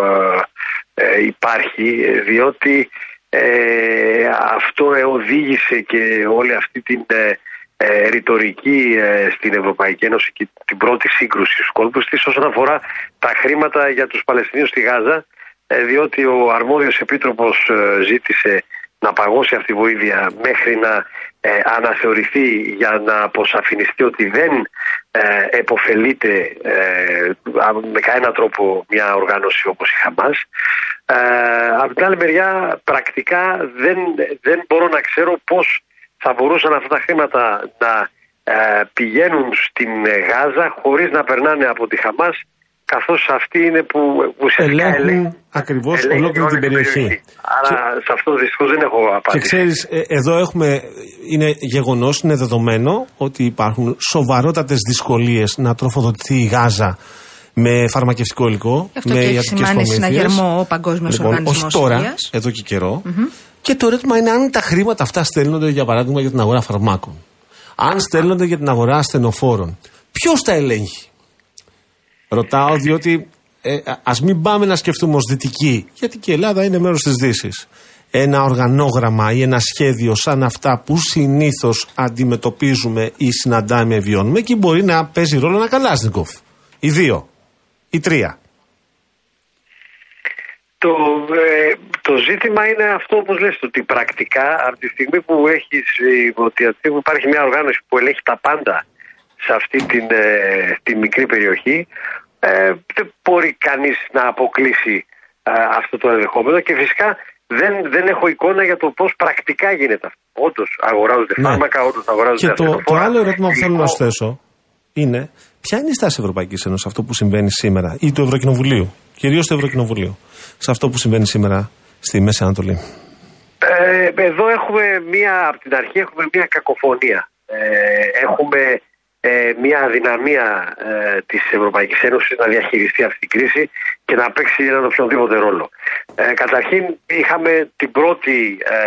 ε, ε, υπάρχει ε, διότι ε, αυτό οδήγησε και όλη αυτή την ε, ρητορική στην Ευρωπαϊκή Ένωση και την πρώτη σύγκρουση στους κόλπους της όσον αφορά τα χρήματα για τους Παλαιστινίους στη Γάζα διότι ο αρμόδιος επίτροπος ζήτησε να παγώσει αυτή η βοήθεια μέχρι να ε, αναθεωρηθεί για να αποσαφινιστεί ότι δεν ε, εποφελείται ε, με κανένα τρόπο μια οργάνωση όπως η Χαμάς. Ε, από την άλλη μεριά πρακτικά δεν, δεν μπορώ να ξέρω πώς θα μπορούσαν αυτά τα χρήματα να ε, πηγαίνουν στην Γάζα χωρίς να περνάνε από τη Χαμάς καθώς αυτοί είναι που ουσιαστικά ελέγχουν ακριβώς ολόκληρη την περιοχή. Άρα σε αυτό δυστυχώς δεν έχω απάντηση. Και ξέρεις, ε, εδώ έχουμε, είναι γεγονός, είναι δεδομένο ότι υπάρχουν σοβαρότατες δυσκολίες να τροφοδοτηθεί η Γάζα με φαρμακευτικό υλικό, Αυτό με και έχει ιατρικές σημάνει προμήθειες. συναγερμό ο Παγκόσμιος Λοιπόν, Οργανισμός ως τώρα, εδώ και καιρο Και το ερώτημα είναι αν τα χρήματα αυτά στέλνονται για παράδειγμα για την αγορά φαρμάκων. Αν στέλνονται για την αγορά ασθενοφόρων. Ποιος τα ελέγχει; Ρωτάω διότι ε, ας μην πάμε να σκεφτούμε ως δυτικοί, γιατί και η Ελλάδα είναι μέρος της Δύσης. Ένα οργανόγραμμα ή ένα σχέδιο σαν αυτά που συνήθως αντιμετωπίζουμε ή συναντάμε, βιώνουμε, εκεί μπορεί να παίζει ρόλο ένα Καλάσνικοφ. Ή δύο. Ή τρία. Το, ε, το ζήτημα είναι αυτό όπως λες ότι πρακτικά από τη στιγμή που έχεις ε, ότι από τη στιγμή που υπάρχει μια οργάνωση που ελέγχει τα πάντα σε αυτή την, ε, τη μικρή περιοχή ε, δεν μπορεί κανείς να αποκλείσει ε, αυτό το ενδεχόμενο και φυσικά δεν, δεν έχω εικόνα για το πώς πρακτικά γίνεται αυτό. Όντως αγοράζονται Ναι. φάρμακα, όντως αγοράζονται Και το, το ασθενοφόρα. άλλο ερώτημα που θέλω να Υλικό. σου θέσω είναι ποια είναι η στάση Ευρωπαϊκής Ένωσης σε αυτό που συμβαίνει σήμερα ή του Ευρωκοινοβουλίου, κυρίως του Ευρωκοινοβουλίου, σε αυτό που συμβαίνει σήμερα στη Μέση Ανατολή; Ε, εδώ έχουμε μία, από την αρχή έχουμε μία κακοφωνία. Ε, έχουμε ε, μία αδυναμία ε, της Ευρωπαϊκής Ένωσης να διαχειριστεί αυτή την κρίση και να παίξει έναν οποιονδήποτε ρόλο. Ε, καταρχήν είχαμε την πρώτη, ε,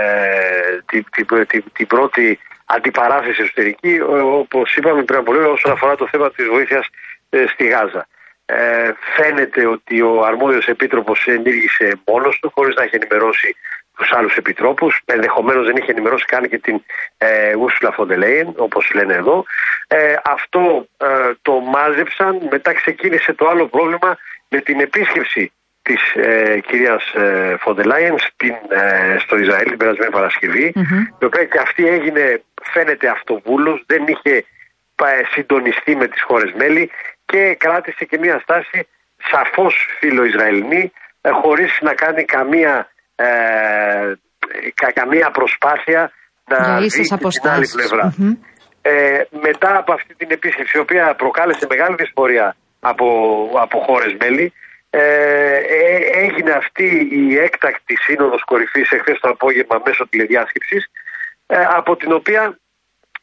την, την, την, την πρώτη αντιπαράθεση εσωτερική, ε, όπως είπαμε πριν από λίγο, όσον αφορά το θέμα της βοήθειας ε, στη Γάζα. Ε, φαίνεται ότι ο αρμόδιος επίτροπος ενήργησε μόνος του χωρίς να έχει ενημερώσει τους άλλους επιτρόπους. Ενδεχομένως δεν είχε ενημερώσει καν και την ε, Ursula von der Leyen, όπως λένε εδώ. Ε, αυτό ε, το μάζεψαν, μετά ξεκίνησε το άλλο πρόβλημα με την επίσκεψη της ε, κυρίας ε, von der Leyen στην, ε, στο Ισραήλ την περασμένη Παρασκευή, η οποία και αυτή έγινε φαίνεται αυτοβούλος, δεν είχε πα- συντονιστεί με τις χώρες μέλη και κράτησε και μια στάση σαφώς φιλο-Ισραηλινή ε, χωρίς να κάνει καμία, ε, κα- καμία προσπάθεια να Για δει ίσες και την άλλη αποστάσεις. πλευρά. Μμμ. Ε, μετά από αυτή την επίσκεψη, η οποία προκάλεσε μεγάλη δυσφορία από, από χώρες μέλη, ε, ε, έγινε αυτή η έκτακτη σύνοδος κορυφής εχθές το απόγευμα μέσω τηλεδιάσκεψης, ε, από την οποία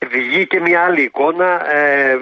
βγήκε μια άλλη εικόνα, ε,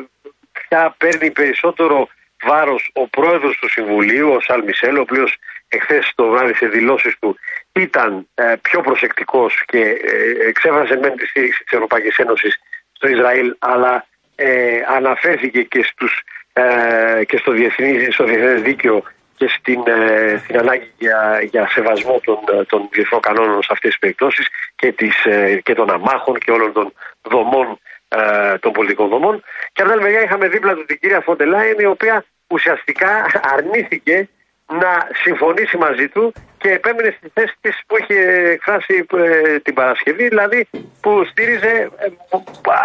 πια παίρνει περισσότερο βάρος ο πρόεδρος του Συμβουλίου, ο Σαλ Μισελ, ο οποίος εχθές το βράδυ σε δηλώσεις του ήταν ε, πιο προσεκτικός και ε, εξέφρασε μεν τη στήριξη της Ευρωπαϊκής Ένωσης στο Ισραήλ, αλλά ε, αναφέρθηκε και, στους, ε, και στο, διεθνή, στο διεθνές δίκαιο και στην, ε, στην ανάγκη για, για σεβασμό των, ε, των διεθνών κανόνων σε αυτές τις περιπτώσεις και, τις, ε, και των αμάχων και όλων των δομών ε, των πολιτικών δομών. Και από την άλλη μεριά είχαμε δίπλα του την κυρία Φοντελάιν, η οποία ουσιαστικά αρνήθηκε να συμφωνήσει μαζί του και επέμεινε στη θέση της που είχε εκφράσει ε, την Παρασκευή, δηλαδή που στήριζε ε,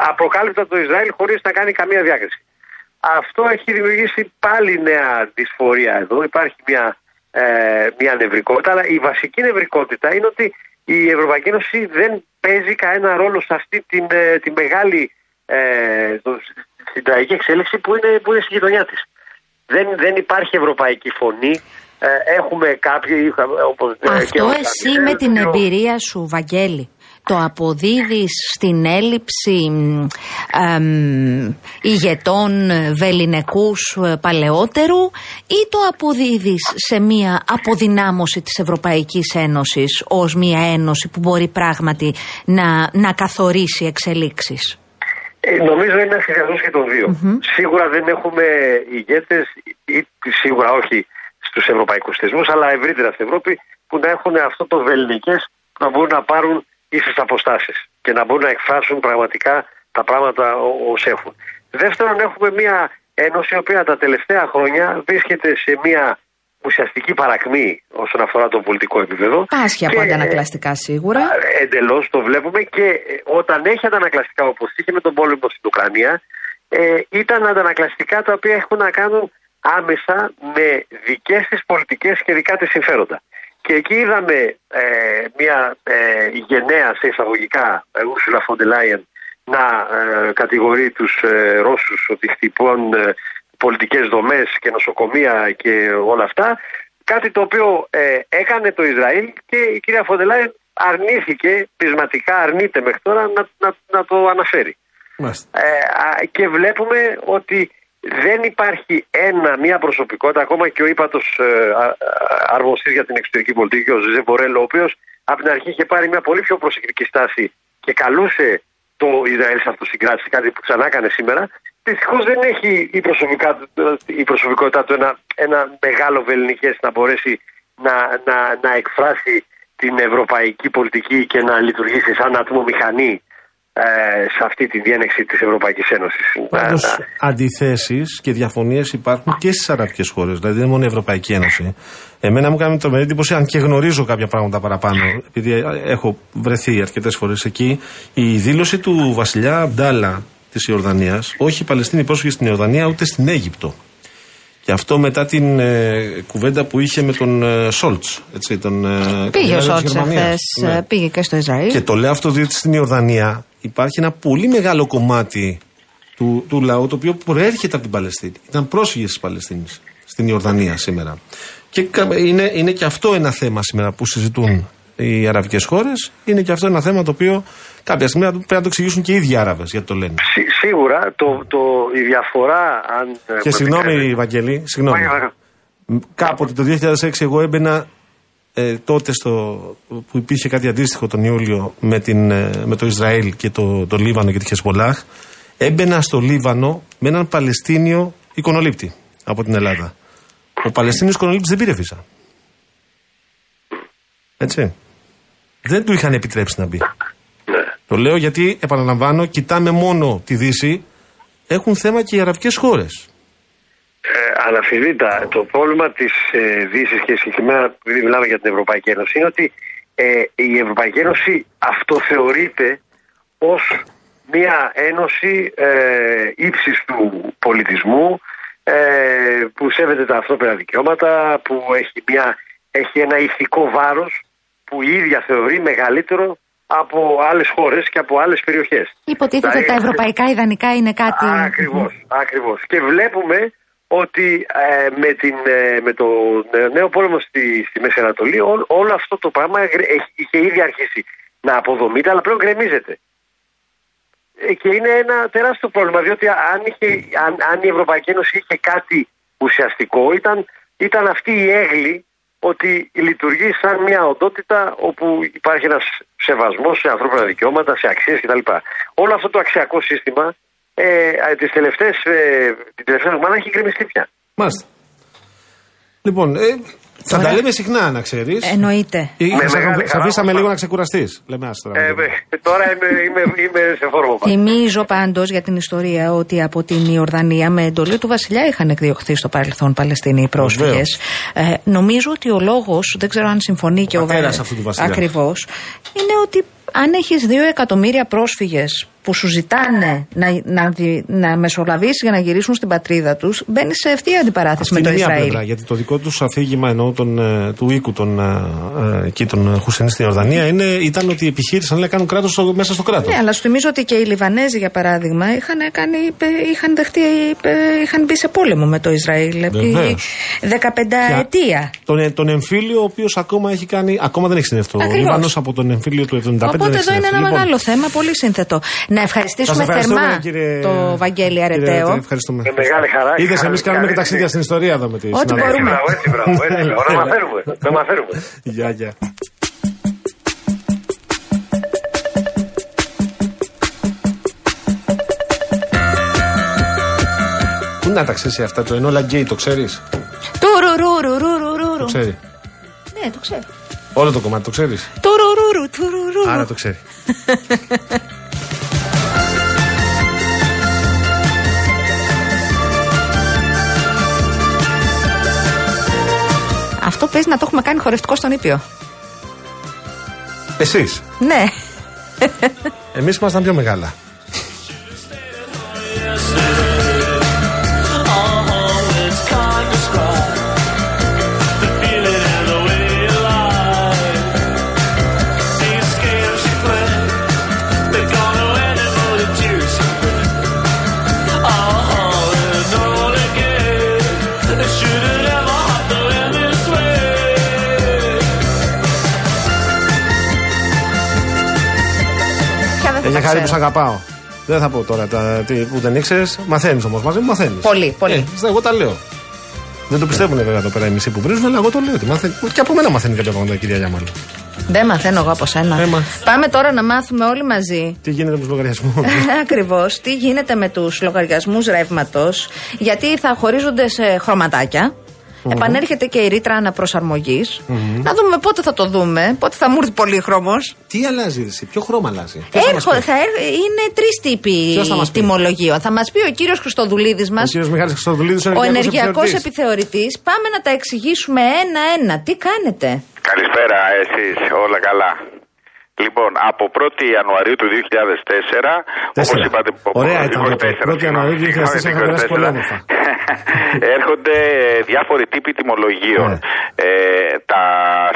απροκάλυπτα το Ισραήλ χωρίς να κάνει καμία διάκριση. Αυτό έχει δημιουργήσει πάλι νέα δυσφορία εδώ. Υπάρχει μια, ε, μια νευρικότητα, αλλά η βασική νευρικότητα είναι ότι η Ευρωπαϊκή Ένωση δεν παίζει κανένα ρόλο σε αυτή την, ε, τη μεγάλη ε, το- στην τραγική εξέλιξη που είναι, που είναι στη γειτονιά της. Δεν, δεν υπάρχει ευρωπαϊκή φωνή. Ε, έχουμε κάποιοι, όπως, ε, και Αυτό ο εσύ Σαμισέλ, με την και ο- εμπειρία σου, Βαγγέλη, το αποδίδεις στην έλλειψη μ, εμ, ηγετών βεληνικούς ε, παλαιότερου ή το αποδίδεις σε μια αποδυνάμωση της Ευρωπαϊκής Ένωσης ως μια ένωση που μπορεί πράγματι να, να καθορίσει εξελίξεις; Ε, νομίζω είναι ένα συνδυασμό και των δυο Σίγουρα δεν έχουμε ηγέτες, ή σίγουρα όχι στους στου ευρωπαϊκούς θεσμούς, αλλά ευρύτερα στην Ευρώπη που να έχουν αυτό το βεληνικές που να μπορούν να πάρουν ίσες αποστάσεις και να μπορούν να εκφράσουν πραγματικά τα πράγματα ως έχουν. Δεύτερον, έχουμε μια ένωση η οποία τα τελευταία χρόνια βρίσκεται σε μια ουσιαστική παρακμή όσον αφορά το πολιτικό επίπεδο. Πάσχει από αντανακλαστικά σίγουρα. Εντελώς το βλέπουμε και ε, όταν έχει αντανακλαστικά όπως είχε με τον πόλεμο στην Ουκρανία, ε, ήταν αντανακλαστικά τα οποία έχουν να κάνουν άμεσα με δικές της πολιτικές και δικά της συμφέροντα. Και εκεί είδαμε ε, μια ε, γενναία σε εισαγωγικά Ursula von der Leyen να ε, κατηγορεί τους ε, Ρώσους ότι χτυπούν ε, πολιτικές δομές και νοσοκομεία και όλα αυτά. Κάτι το οποίο ε, έκανε το Ισραήλ και η κυρία Φοντελάιν αρνήθηκε, πεισματικά αρνείται μέχρι τώρα να, να, να το αναφέρει. Ε, και βλέπουμε ότι δεν υπάρχει ένα, μία προσωπικότητα, ακόμα και ο ύπατος ε, αρμοστής για την εξωτερική πολιτική, ο Ζεζέ Μπορέλ, ο οποίος από την αρχή είχε πάρει μια πολύ πιο προσεκτική στάση και καλούσε το Ισραήλ σε αυτοσυγκράτηση, κάτι που ξανά έκανε σήμερα. Δυστυχώς δεν έχει η, η προσωπικότητά του ένα, ένα μεγάλο βεληνικές να μπορέσει να, να, να εκφράσει την ευρωπαϊκή πολιτική και να λειτουργήσει σαν ατμομηχανή ε, σε αυτή τη διένεξη της Ευρωπαϊκής Ένωσης. Πάντως αντιθέσεις και διαφωνίες υπάρχουν και στις αραβικές χώρες, δηλαδή δεν είναι μόνο η Ευρωπαϊκή Ένωση. Εμένα μου κάνει το εντύπωση, αν και γνωρίζω κάποια πράγματα παραπάνω, επειδή έχω βρεθεί αρκετές φορές εκεί, η δήλωση του βασιλιά Αμπτάλα της Ιορδανίας, όχι οι Παλαιστίνοι πρόσφυγες στην Ιορδανία, ούτε στην Αίγυπτο. Και αυτό μετά την ε, κουβέντα που είχε με τον ε, Σόλτς. Τον, ε, πήγε ο Σόλτς εχθές, ναι. πήγε και στο Ισραήλ. Και το λέω αυτό διότι στην Ιορδανία υπάρχει ένα πολύ μεγάλο κομμάτι του, του λαού το οποίο προέρχεται από την Παλαιστίνη. Ήταν πρόσφυγες της Παλαιστίνης στην Ιορδανία σήμερα. Και είναι, είναι και αυτό ένα θέμα σήμερα που συζητούν οι αραβικές χώρες. Είναι και αυτό ένα θέμα το οποίο κάποια στιγμή πρέπει να το εξηγήσουν και οι ίδιοι Άραβες γιατί το λένε. σίγουρα το, το, η διαφορά. Αν, και συγγνώμη, Βαγγελή, συγγνώμη. Κάποτε το 2006 εγώ έμπαινα ε, τότε στο, που υπήρχε κάτι αντίστοιχο τον Ιούλιο με, την, ε, με το Ισραήλ και το, το Λίβανο και τη Χεσμολάχ, έμπαινα στο Λίβανο με έναν Παλαιστίνιο εικονολήπτη από την Ελλάδα. Ο Παλαιστίνιος εικονολήπτης δεν πήρε φύσα. Έτσι. Δεν του είχαν επιτρέψει να μπει. Ναι. Το λέω γιατί, επαναλαμβάνω, κοιτάμε μόνο τη Δύση. Έχουν θέμα και οι αραβικές χώρες. Ε, αναφιλήτα, το πρόβλημα της ε, Δύσης και συγκεκριμένα επειδή μιλάμε για την Ευρωπαϊκή Ένωση είναι ότι ε, η Ευρωπαϊκή Ένωση αυτοθεωρείται ως μια ένωση ε, ύψης του πολιτισμού ε, που σέβεται τα ανθρώπινα δικαιώματα, που έχει, μια, έχει ένα ηθικό βάρος που η ίδια θεωρεί μεγαλύτερο από άλλες χώρες και από άλλες περιοχές. Υποτίθεται τα ευρωπαϊκά ιδανικά είναι κάτι... Ακριβώς, ακριβώς. Και βλέπουμε ότι ε, με, την, ε, με το νέο πόλεμο στη, στη Μέση Ανατολή όλο αυτό το πράγμα είχε ήδη αρχίσει να αποδομείται αλλά πλέον γκρεμίζεται. Ε, και είναι ένα τεράστιο πρόβλημα διότι αν, είχε, αν, αν η Ευρωπαϊκή Ένωση είχε κάτι ουσιαστικό ήταν, ήταν αυτή η έγλη ότι λειτουργεί σαν μια οντότητα όπου υπάρχει ένας σεβασμός σε ανθρώπινα δικαιώματα, σε αξίες κτλ. Όλο αυτό το αξιακό σύστημα ε, τις τελευταίες, ε, την τελευταία εβδομάδα έχει γκρεμιστεί πια. Μάλιστα. Λοιπόν, ε, θα τα λέμε συχνά, να ξέρεις. Εννοείται. Θα αφήσαμε λίγο να ξεκουραστείς. Λέμε άστρα. Ε, τώρα είμαι, είμαι, είμαι σε φόρμα. Θυμίζω πάντως για την ιστορία ότι από την Ιορδανία με εντολή του Βασιλιά είχαν εκδιωχθεί στο παρελθόν Παλαιστίνοι πρόσφυγες. Ε, νομίζω ότι ο λόγος, δεν ξέρω αν συμφωνεί και ο Βασιλιά. Ακριβώς, είναι ότι αν έχεις δύο εκατομμύρια πρόσφυγες που σου ζητάνε να, να, να μεσολαβήσεις για να γυρίσουν στην πατρίδα τους, μπαίνεις σε ευθεία αντιπαράθεση με το Ισραήλ. Πλευρά, γιατί το δικό τους αφήγημα ενώ τον, ε, του οίκου των, ε, ε, εκεί των Χουσενή στην Ιορδανία είναι, ήταν ότι επιχείρησαν να κάνουν κράτος μέσα στο κράτος. Ναι, αλλά σου θυμίζω ότι και οι Λιβανέζοι, για παράδειγμα, είχαν, κάνει, είχαν, δεχτεί, είχαν μπει σε πόλεμο με το Ισραήλ επί 15 ετία. Τον, τον εμφύλιο, ο οποίος ακόμα έχει κάνει. Ακόμα δεν έχει συνεχθεί. Ο Λίβανο από τον εμφύλιο του 1975 Οπότε εδώ είναι ένα λοιπόν, μεγάλο θέμα, πολύ σύνθετο. Να ευχαριστήσουμε θερμά κύριε, το Βαγγέλη Αρετέο. Ευχαριστούμε. Με μεγάλη χαρά. Είδες, εμείς κάνουμε και ταξίδια στην ιστορία εδώ με τη Ό,τι μπορούμε. Έτσι, μπράβο, έτσι, Να μαθαίνουμε. Να μαθαίνουμε. Γεια, γεια. Πού να τα ξέρεις αυτά το ενόλα γκέι, το ξέρεις; Τουρουρουρουρουρου Τουρουρουρου. Το ξέρει. Ναι, το ξέρω. Όλο το κομμάτι το ξέρεις; Τουρουρουρου, τουρουρουρου. Άρα το ξέρει. [laughs] παίζει να το έχουμε κάνει χορευτικό στον Ήπιο. Εσείς; Ναι. Εμείς ήμασταν πιο μεγάλα. [laughs] χάρη που ξέρω. σ' αγαπάω. Δεν θα πω τώρα τα, τι, που δεν ήξερες. Μαθαίνεις όμως μαζί μου, μαθαίνεις. Πολύ, πολύ. Ε, εγώ τα λέω. Δεν το πιστεύουν βέβαια εδώ πέρα οι μισοί που βρίζουν, αλλά εγώ το λέω. ότι μαθαίνει. Και από μένα μαθαίνει κάποια πράγματα, κυρία Γιάμαλη. Δεν μαθαίνω εγώ από σένα. Ε, μα. Πάμε τώρα να μάθουμε όλοι μαζί. Τι γίνεται με τους λογαριασμούς; Ακριβώς. Τι γίνεται με τους λογαριασμούς ρεύματος, γιατί θα χωρίζονται σε χρωματάκια. Επανέρχεται και η ρήτρα αναπροσαρμογής. Να δούμε πότε θα το δούμε, πότε θα μου έρθει πολύχρωμος. Τι αλλάζει, εσύ, ποιο χρώμα αλλάζει; Ποιος θα μας Έρχο, πει; θα έρ- είναι τρεις τύποι Ποιος θα μας πει; τιμολογίων. Θα μας πει ο κύριος Χριστοδουλίδης μας, Ο κύριος Μιχάλης Χρυστοδουλίδης, ο ενεργειακός επιθεωρητής. επιθεωρητής. Πάμε να τα εξηγήσουμε ένα-ένα. Τι κάνετε; Καλησπέρα εσείς, όλα καλά; Λοιπόν, από 1η Ιανουαρίου του 2004, όπως Τέσσερα. είπατε... Ωραία ήταν 24, τότε. 1η Ιανουαρίου 2004 είχα περάσει πολύ όμορφα. [laughs] Έρχονται διάφοροι τύποι τιμολογίων. Ναι. Ε, τα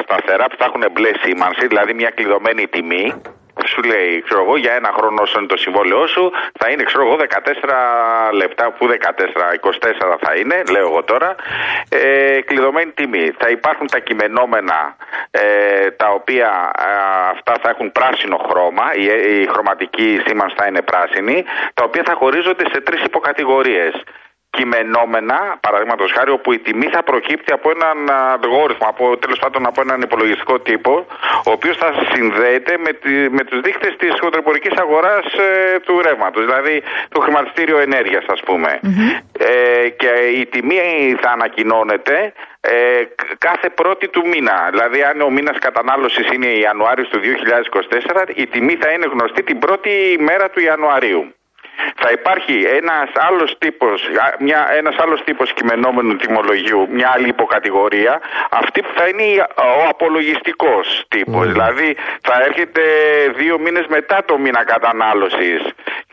σταθερά που θα έχουν μπλε σήμανση, δηλαδή μια κλειδωμένη τιμή, σου λέει, ξέρω εγώ, για ένα χρόνο όσο είναι το συμβόλαιό σου, θα είναι, ξέρω εγώ, 14 λεπτά, που 14, 24 θα είναι, λέω εγώ τώρα, ε, κλειδωμένη τιμή. Θα υπάρχουν τα κειμενόμενα, ε, τα οποία α, αυτά θα έχουν πράσινο χρώμα, η, η χρωματική σήμανση θα είναι πράσινη, τα οποία θα χωρίζονται σε τρεις υποκατηγορίες κειμενόμενα, παραδείγματος χάρη, όπου η τιμή θα προκύπτει από έναν αλγόριθμο, από τέλος πάντων από έναν υπολογιστικό τύπο, ο οποίος θα συνδέεται με, τη, με τους δείκτες της χοντροπορική αγοράς ε, του ρεύματος, δηλαδή το χρηματιστήριο ενέργειας, ας πούμε. Ε, και η τιμή θα ανακοινώνεται ε, κ- κάθε πρώτη του μήνα. Δηλαδή, αν ο μήνας κατανάλωσης είναι Ιανουάριος του 2024, η τιμή θα είναι γνωστή την πρώτη μέρα του Ιανουαρίου. Θα υπάρχει ένας άλλος τύπος, α, μια, ένας άλλος τύπος κειμενόμενου τιμολογίου, μια άλλη υποκατηγορία, αυτή που θα είναι η- ο απολογιστικός τύπος. Δηλαδή θα έρχεται δύο μήνες μετά το μήνα κατανάλωσης.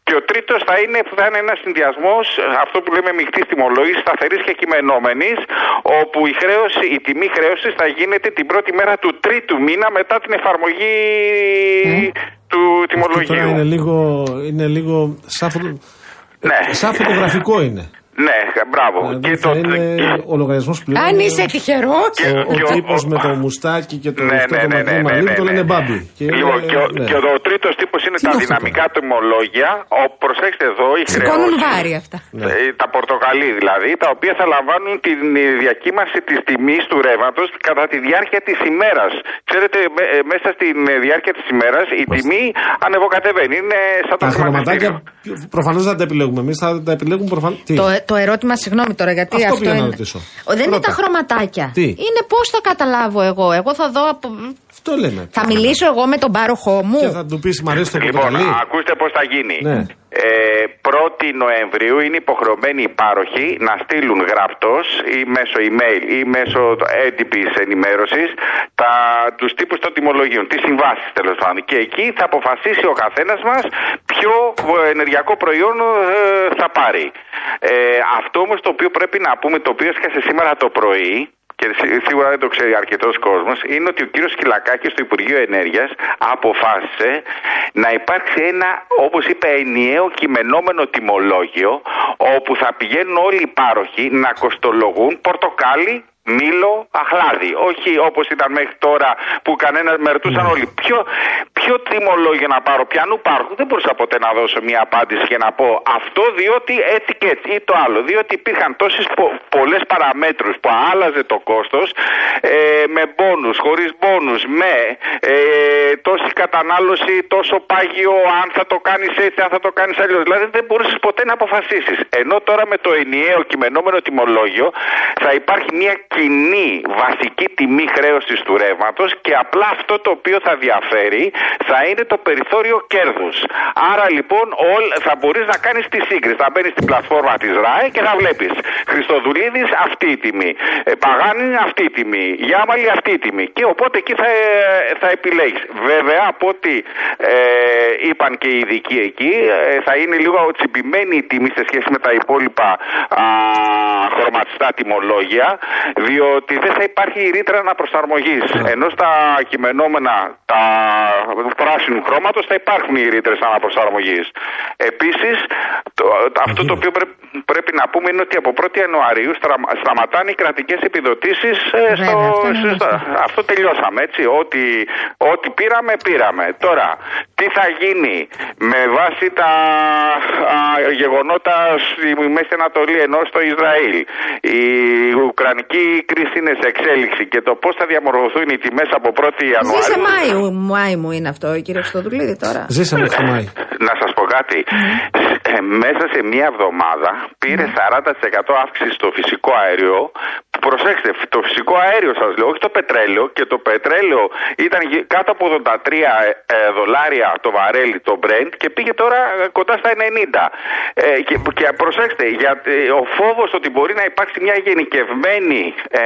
Και ο τρίτος θα είναι, θα είναι ένας συνδυασμός, αυτό που λέμε μεικτής τιμολόγησης, σταθερής και κειμενόμενης, όπου η, χρέωση, η τιμή χρέωσης θα γίνεται την πρώτη μέρα του τρίτου μήνα μετά την εφαρμογή του Αυτό τώρα τιμολογίου. είναι λίγο, είναι λίγο σαν, φωτο... Ναι. σαν φωτογραφικό είναι. Ναι, μπράβο. Δηλαδή και θα το, είναι και- ο λογαριασμός πλέον. Αν είσαι τυχερός. Ο, ο και ο- τύπος ο- με το μουστάκι και το ναι, αυτό ναι, το ναι, μακρύ ναι, μαλλί ναι, το ναι, λένε ναι. μπάμπι. Και Λοιπόν, είναι- και, ο, ναι. και ο τρίτος τύπος είναι Τι τα είναι αυτό δυναμικά τιμολόγια. Ο, προσέξτε εδώ, οι Σηκώνουν χρεώσεις, βάρη αυτά. Ναι. ε, Τα πορτοκαλί δηλαδή, τα οποία θα λαμβάνουν τη διακύμαση της τιμής του ρεύματος κατά τη διάρκεια της ημέρας. Ξέρετε, με- ε, μέσα στη διάρκεια της ημέρας η τιμή ανεβοκατεβαίνει. Είναι σαν το Τα χρηματιστήριο. χρωματάκια προφανώς δεν τα επιλέγουμε. Εμείς θα τα επιλέγουμε προφανώ. Το, το ερώτημα, συγγνώμη τώρα, γιατί Αυτό αυτό, πήγα να είναι. ρωτήσω. Ο, δεν είναι Πρώτα. τα χρωματάκια. Τι; Είναι πώς θα καταλάβω εγώ. Εγώ θα δω. Από... Αυτό λέμε. Θα μιλήσω εγώ με τον πάροχό μου. Και θα του πεις Μ' αρέσει το Λοιπόν, πορτοκαλί. ακούστε πώς θα γίνει. Ναι. Ε, 1η Νοεμβρίου είναι υποχρεωμένοι οι πάροχοι να στείλουν γραπτός ή μέσω email ή μέσω έντυπης ενημέρωσης τους τύπους των τιμολογίων, τις συμβάσεις τέλος πάντων. Και εκεί θα αποφασίσει ο καθένας μας ποιο ε, ενεργειακό προϊόν ε, θα πάρει. Ε, αυτό όμως το οποίο πρέπει να πούμε, το οποίο έσκασε σήμερα το πρωί, και σί- σίγουρα δεν το ξέρει αρκετός κόσμος, είναι ότι ο κύριος Κυλακάκης στο Υπουργείο Ενέργειας αποφάσισε να υπάρξει ένα, όπως είπε, ενιαίο κειμενόμενο τιμολόγιο, όπου θα πηγαίνουν όλοι οι πάροχοι να κοστολογούν πορτοκάλι, μήλο, αχλάδι. Όχι όπως ήταν μέχρι τώρα που κανένας με ρωτούσαν όλοι. Ποιο, ποιο τιμολόγιο να πάρω, ποιανού πάροχου. Δεν μπορούσα ποτέ να δώσω μια απάντηση και να πω αυτό διότι έτσι και έτσι ή το άλλο. Διότι υπήρχαν τόσες πο, πολλές παραμέτρους που άλλαζε το κόστος ε, με μπόνους, χωρίς μπόνους, με ε, τόση κατανάλωση, τόσο πάγιο, αν θα το κάνεις έτσι, αν θα το κάνεις αλλιώς. Δηλαδή δεν μπορούσες ποτέ να αποφασίσεις. Ενώ τώρα με το ενιαίο κειμενόμενο τιμολόγιο θα υπάρχει μια κοινή βασική τιμή χρέωσης του ρεύματος και απλά αυτό το οποίο θα διαφέρει θα είναι το περιθώριο κέρδους. Άρα λοιπόν όλ, θα μπορείς να κάνεις τη σύγκριση. Θα μπαίνεις στην πλατφόρμα της ΡΑΕ και θα βλέπεις Χριστοδουλίδης αυτή η τιμή. Ε, Παγάνη αυτή η τιμή. Γιάμαλη αυτή η τιμή. Και οπότε εκεί θα, ε, θα επιλέγεις. Βέβαια από ό,τι ε, είπαν και οι ειδικοί εκεί ε, θα είναι λίγο τσιμπημένη η τιμή σε σχέση με τα υπόλοιπα α, χρωματιστά τιμολόγια διότι δεν θα υπάρχει η ρήτρα αναπροσαρμογής. Ενώ στα κειμενόμενα τα του πράσινου χρώματος θα υπάρχουν οι ρήτρες αναπροσαρμογής. Επίσης, αυτό το οποίο πρέ- πρέπει να πούμε είναι ότι από 1η Ιανουαρίου στρα- σταματάνε οι κρατικές επιδοτήσεις. Βέβαια, αυτό είναι γνωστό. αυτό τελειώσαμε έτσι. Ό,τι, ό,τι πήραμε, πήραμε. Τώρα, τι θα γίνει με βάση τα α, γεγονότα στη Μέση Ανατολή ενώ στο Ισραήλ; Η Ουκρανική κρίση είναι σε εξέλιξη και το πώς θα διαμορφωθούν οι τιμές από 1η Ιανουαρίου. Ζήσε Μάη, Μάη μου είναι αυτό, κύριε Χρυστοδουλίδη τώρα. Ζήσαμε μέχρι το Μάη. Να σας πω κάτι. Ε, μέσα σε μία εβδομάδα πήρε 40% αύξηση στο φυσικό αέριο. Προσέξτε, το φυσικό αέριο σας λέω, όχι το πετρέλαιο. Και το πετρέλαιο ήταν γε- κάτω από 83 ε, δολάρια το βαρέλι, το Brent, και πήγε τώρα ε, κοντά στα 90. Ε, και, και προσέξτε, γιατί ο φόβος ότι μπορεί να υπάρξει μια γενικευμένη ε,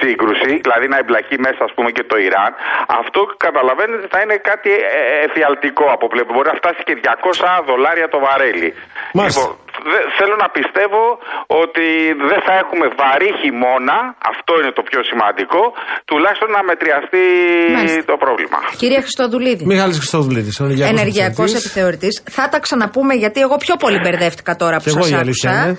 σύγκρουση, δηλαδή να εμπλακεί μέσα ας πούμε και το Ιράν, αυτό καταλαβαίνετε θα είναι κάτι ε, εφιαλτικό από πλευρά. Μπορεί να φτάσει και 200 δολάρια το βαρέλι. Μάλιστα. Λοιπόν, δε- θέλω να πιστεύω ότι δεν θα έχουμε βαρύ χειμώνα, αυτό είναι το πιο σημαντικό, τουλάχιστον να μετριαστεί Μάλιστα. το πρόβλημα. Κύριε Χριστοδουλίδη. Μιχάλης Χριστοδουλίδης, ενεργειακός Ενεργειακός επιθεωρητής. επιθεωρητής. Θα τα ξαναπούμε γιατί εγώ πιο πολύ μπερδεύτηκα τώρα που Κι εγώ σας η αλήθεια άκουσα. είναι.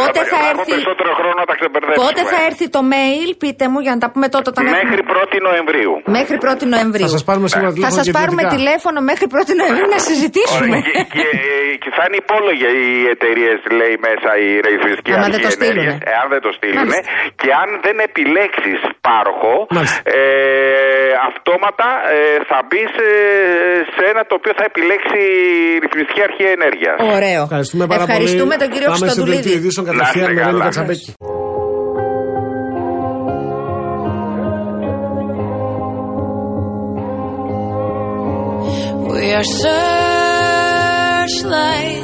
Πότε Ε, θα έχουμε έρθει. περισσότερο χρόνο να τα ξεπερδέψουμε. Πότε θα έρθει το mail, πείτε μου για να τα πούμε τότε όταν Μέχρι έχουμε. 1η Νοεμβρίου. Μέχρι 1η Νοεμβρίου. Θα σας πάρουμε σίγουρα Θα τηλέφωνο σας και πάρουμε ιδιωτικά. τηλέφωνο μέχρι 1η Νοεμβρίου να συζητήσουμε. Ωραία, και, και, και θα είναι υπόλογε οι εταιρείε, λέει μέσα η ρεϊφιστική Άμα αρχή δεν το στείλουνε. ενέργειας, εάν δεν το στείλουν. Μάλιστα. Και αν δεν επιλέξεις πάροχο, Μάλιστα. ε, αυτόματα ε, θα μπεις σε, σε ένα το οποίο θα επιλέξει η ρυθμιστική αρχή ενέργειας. Ωραίο. Ευχαριστούμε πάρα Ευχαριστούμε πολύ. τον κύριο Πάμε σε δελτίο Χριστοδουλίδη. ειδήσεων Να κατευθείαν είστε με Ρένι καλά. Κατσαμπέκη. We are searchlights we can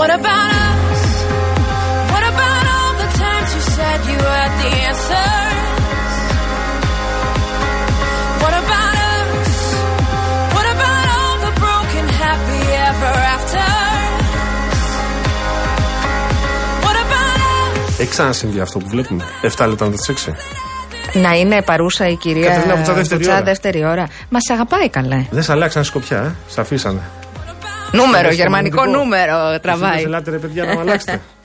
What about us? What about all the times you said you had the answers? What about us? What about all the broken happy ever after? What about us? Έχει ξανασυμβεί αυτό που βλέπουμε. 7 λεπτά μετά τις 6. Να είναι παρούσα η κυρία Κατερίνα Βουτσά δεύτερη Βουτσά ώρα. δεύτερη ώρα. Μας αγαπάει καλέ. Δεν σε αλλάξαν σκοπιά, ε. Σε αφήσανε. Νούμερο, Στο γερμανικό μαγνητικό. νούμερο Εσείς τραβάει. δεν Ελάτε ρε παιδιά να με αλλάξετε. [laughs]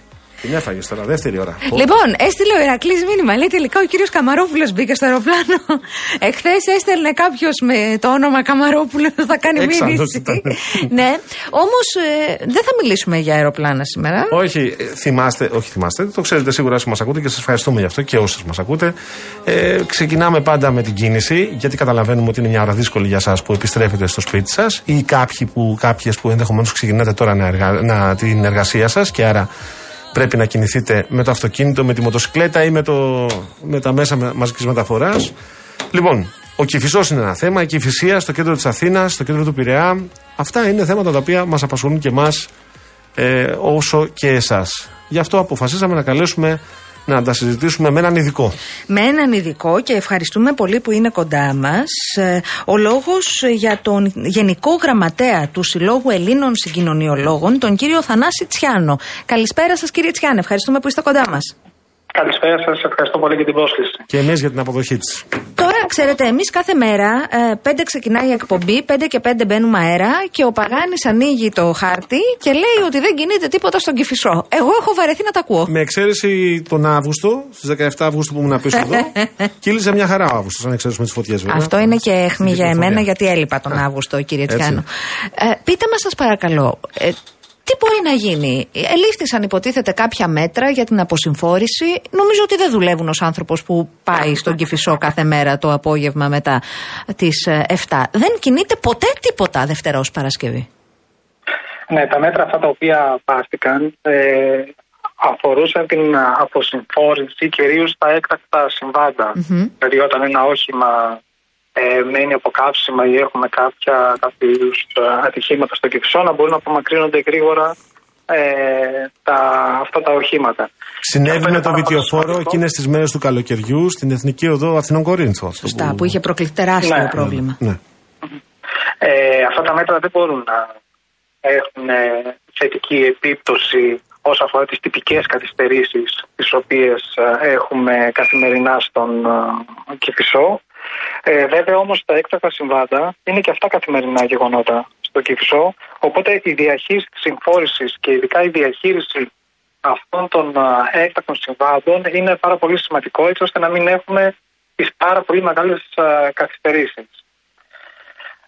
Την έφαγες τώρα, δεύτερη ώρα. Λοιπόν, έστειλε ο Ηρακλής μήνυμα. Λέει τελικά ο κύριος Καμαρόπουλος μπήκε στο αεροπλάνο. [laughs] Εχθές έστελνε κάποιος με το όνομα Καμαρόπουλο [laughs] θα κάνει Έξαλλος μήνυση. ήταν. [laughs] ναι, όμως δεν θα μιλήσουμε για αεροπλάνα σήμερα. Όχι, ε, θυμάστε, όχι θυμάστε, το ξέρετε σίγουρα όσοι μας ακούτε και σας ευχαριστούμε γι' αυτό και όσοι μας ακούτε. Ε, ξεκινάμε πάντα με την κίνηση, γιατί καταλαβαίνουμε ότι είναι μια ώρα δύσκολη για εσά που επιστρέφετε στο σπίτι σας ή κάποιοι που, κάποιες που ενδεχομένως ξεκινάτε τώρα να εργα, να, την εργασία σας και άρα πρέπει να κινηθείτε με το αυτοκίνητο, με τη μοτοσυκλέτα ή με, το, με τα μέσα μαζικής μεταφοράς. Λοιπόν, ο Κυφισός είναι ένα θέμα, η Κυφυσία στο κέντρο της Αθήνας, στο κέντρο του Πειραιά. Αυτά είναι θέματα τα οποία μας απασχολούν και εμάς ε, όσο και εσάς. Γι' αυτό αποφασίσαμε να καλέσουμε να τα συζητήσουμε με έναν ειδικό. Με έναν ειδικό και ευχαριστούμε πολύ που είναι κοντά μας. Ο λόγος για τον Γενικό Γραμματέα του Συλλόγου Ελλήνων Συγκοινωνιολόγων, τον κύριο Θανάση Τσιάνο. Καλησπέρα σας, κύριε Τσιάνο. Ευχαριστούμε που είστε κοντά μας. Καλησπέρα σας, ευχαριστώ πολύ για την πρόσκληση. Και εμείς για την αποδοχή της. Τώρα Ξέρετε, εμείς κάθε μέρα ε, 5 ξεκινάει η εκπομπή, 5 και 5 μπαίνουμε αέρα και ο Παγάνης ανοίγει το χάρτη και λέει ότι δεν κινείται τίποτα στον Κυφισό. Εγώ έχω βαρεθεί να τα ακούω. Με εξαίρεση τον Αύγουστο, στις 17 Αυγούστου που ήμουν πίσω εδώ, [laughs] κύλησε μια χαρά ο Αύγουστος, αν εξαιρέσουμε τις φωτιές βέβαια. Αυτό είναι και αιχμή για κυκλοφορία. εμένα γιατί έλειπα τον Αύγουστο, κύριε Έτσι. Τσιάνο. Ε, πείτε μας, σας παρακαλώ, ε, τι μπορεί να γίνει; Ελήφθησαν υποτίθεται κάποια μέτρα για την αποσυμφόρηση. Νομίζω ότι δεν δουλεύουν ως άνθρωπος που πάει στον Κηφισό κάθε μέρα το απόγευμα μετά τις ε, 7. Δεν κινείται ποτέ τίποτα Δευτέρα ως Παρασκευή. Ναι, τα μέτρα αυτά τα οποία πάρθηκαν ε, αφορούσαν την α, αποσυμφόρηση κυρίως στα έκτακτα συμβάντα. Δηλαδή όταν ένα όχημα ε, μένει από καύσιμα ή έχουμε κάποια, κάποιο είδους, ε, ατυχήματα στο κυφισό να μπορούν να απομακρύνονται γρήγορα ε, τα, αυτά τα οχήματα. Συνέβη Αυτό με είναι το πάρα πολύ βιτιοφόρο σημαντικό. εκείνες τις μέρες του καλοκαιριού στην Εθνική Οδό Αθηνών Κορίνθου. αυτό Σωστά, που είχε προκληθεί τεράστιο Ναι. πρόβλημα. Ναι. Ε, αυτά τα μέτρα δεν μπορούν να έχουν ε, θετική επίπτωση όσον αφορά τις τυπικές καθυστερήσεις τις οποίες ε, έχουμε καθημερινά στον ε, Κηφισό. Ε, βέβαια όμως τα έκτακτα συμβάντα είναι και αυτά καθημερινά γεγονότα στο Κηφισό, οπότε η διαχείριση της συμφόρησης και ειδικά η διαχείριση αυτών των ε, έκτακτων συμβάντων είναι πάρα πολύ σημαντικό έτσι ώστε να μην έχουμε τις πάρα πολύ μεγάλες ε, καθυστερήσεις.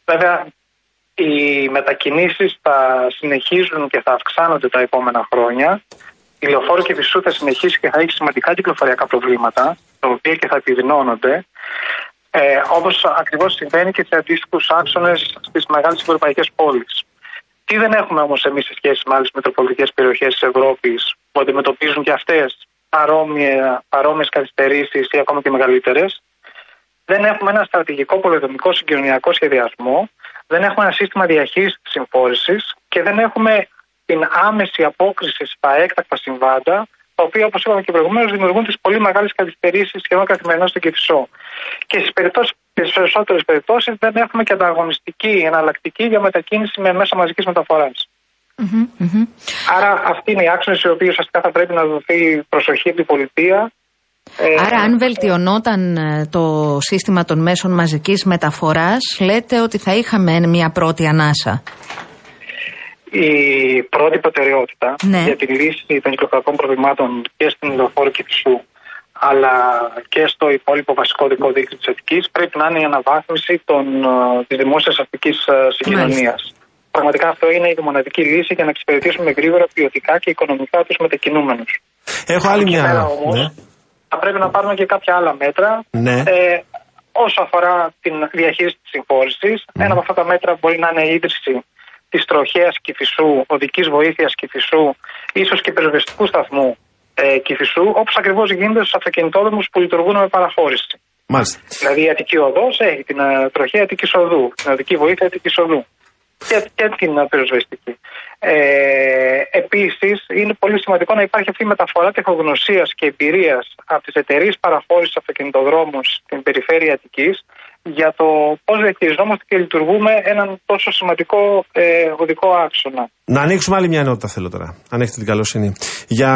Βέβαια, οι μετακινήσεις θα συνεχίζουν και θα αυξάνονται τα επόμενα χρόνια. Η λεωφόρο και Βυσσού θα συνεχίσει και θα έχει σημαντικά κυκλοφοριακά προβλήματα, τα οποία και θα επιδεινώνονται. Ε, Όπως ακριβώς συμβαίνει και σε αντίστοιχους άξονες στις μεγάλες ευρωπαϊκές πόλεις. Τι δεν έχουμε όμως εμείς σε σχέση με άλλες μετροπολιτικές περιοχές της Ευρώπης που αντιμετωπίζουν και αυτές παρόμοιες καθυστερήσεις ή ακόμα και μεγαλύτερες; Δεν έχουμε ένα στρατηγικό πολεμικό συγκοινωνιακό σχεδιασμό, δεν έχουμε ένα σύστημα διαχείρισης της συμφόρησης και δεν έχουμε την άμεση απόκριση στα έκτακτα συμβάντα, τα οποία, όπως είπαμε και προηγουμένως, δημιουργούν τις πολύ μεγάλες καθυστερήσεις σχεδόν καθημερινά στο Κεφισό. Και στις περισσότερες περιπτώσεις δεν έχουμε και ανταγωνιστική εναλλακτική για μετακίνηση με μέσα μαζικής μεταφοράς. Άρα, αυτοί είναι οι άξονε οι οποίοι ουσιαστικά θα πρέπει να δοθεί προσοχή από την πολιτεία Ε, Άρα, αν βελτιωνόταν ε, το σύστημα των μέσων μαζικής μεταφοράς, λέτε ότι θα είχαμε μια πρώτη ανάσα. Η πρώτη προτεραιότητα Ναι. για τη λύση των κυκλοφορικών προβλημάτων και στην λεωφόρο Κηφισού αλλά και στο υπόλοιπο βασικό δικό δίκτυο της Αττικής πρέπει να είναι η αναβάθμιση των, ε, της δημόσιας αστικής ε, συγκοινωνίας. Πραγματικά αυτό είναι η μοναδική λύση για να εξυπηρετήσουμε γρήγορα ποιοτικά και οικονομικά τους μετακινούμενους. Έχω άλλη Από εκεί μια. πέρα όμως, Ναι. θα πρέπει να πάρουμε και κάποια άλλα μέτρα. Ναι. Ε, όσο αφορά την διαχείριση της συμφόρησης, ένα από αυτά τα μέτρα μπορεί να είναι η ίδρυση της τροχέας Κηφισού, οδικής βοήθειας Κηφισού, ίσως και πυροσβεστικού σταθμού ε, Κηφισού, όπως ακριβώς γίνεται στους αυτοκινητόδρομους που λειτουργούν με παραχώρηση. Μάλιστα. Δηλαδή η Αττική Οδός έχει την ε, τροχέα Αττικής Οδού, την οδική βοήθεια Αττικής Οδού και, και την ε, πυροσβεστική. Ε, επίσης είναι πολύ σημαντικό να υπάρχει αυτή η μεταφορά τεχνογνωσίας και εμπειρίας από τις εταιρείες παραχώρησης αυτοκινητοδρόμων στην περιφέρεια Αττικής για το πώς διαχειριζόμαστε και λειτουργούμε έναν τόσο σημαντικό ε, οδικό άξονα. Να ανοίξουμε άλλη μια ενότητα θέλω τώρα, αν έχετε την καλοσύνη. Για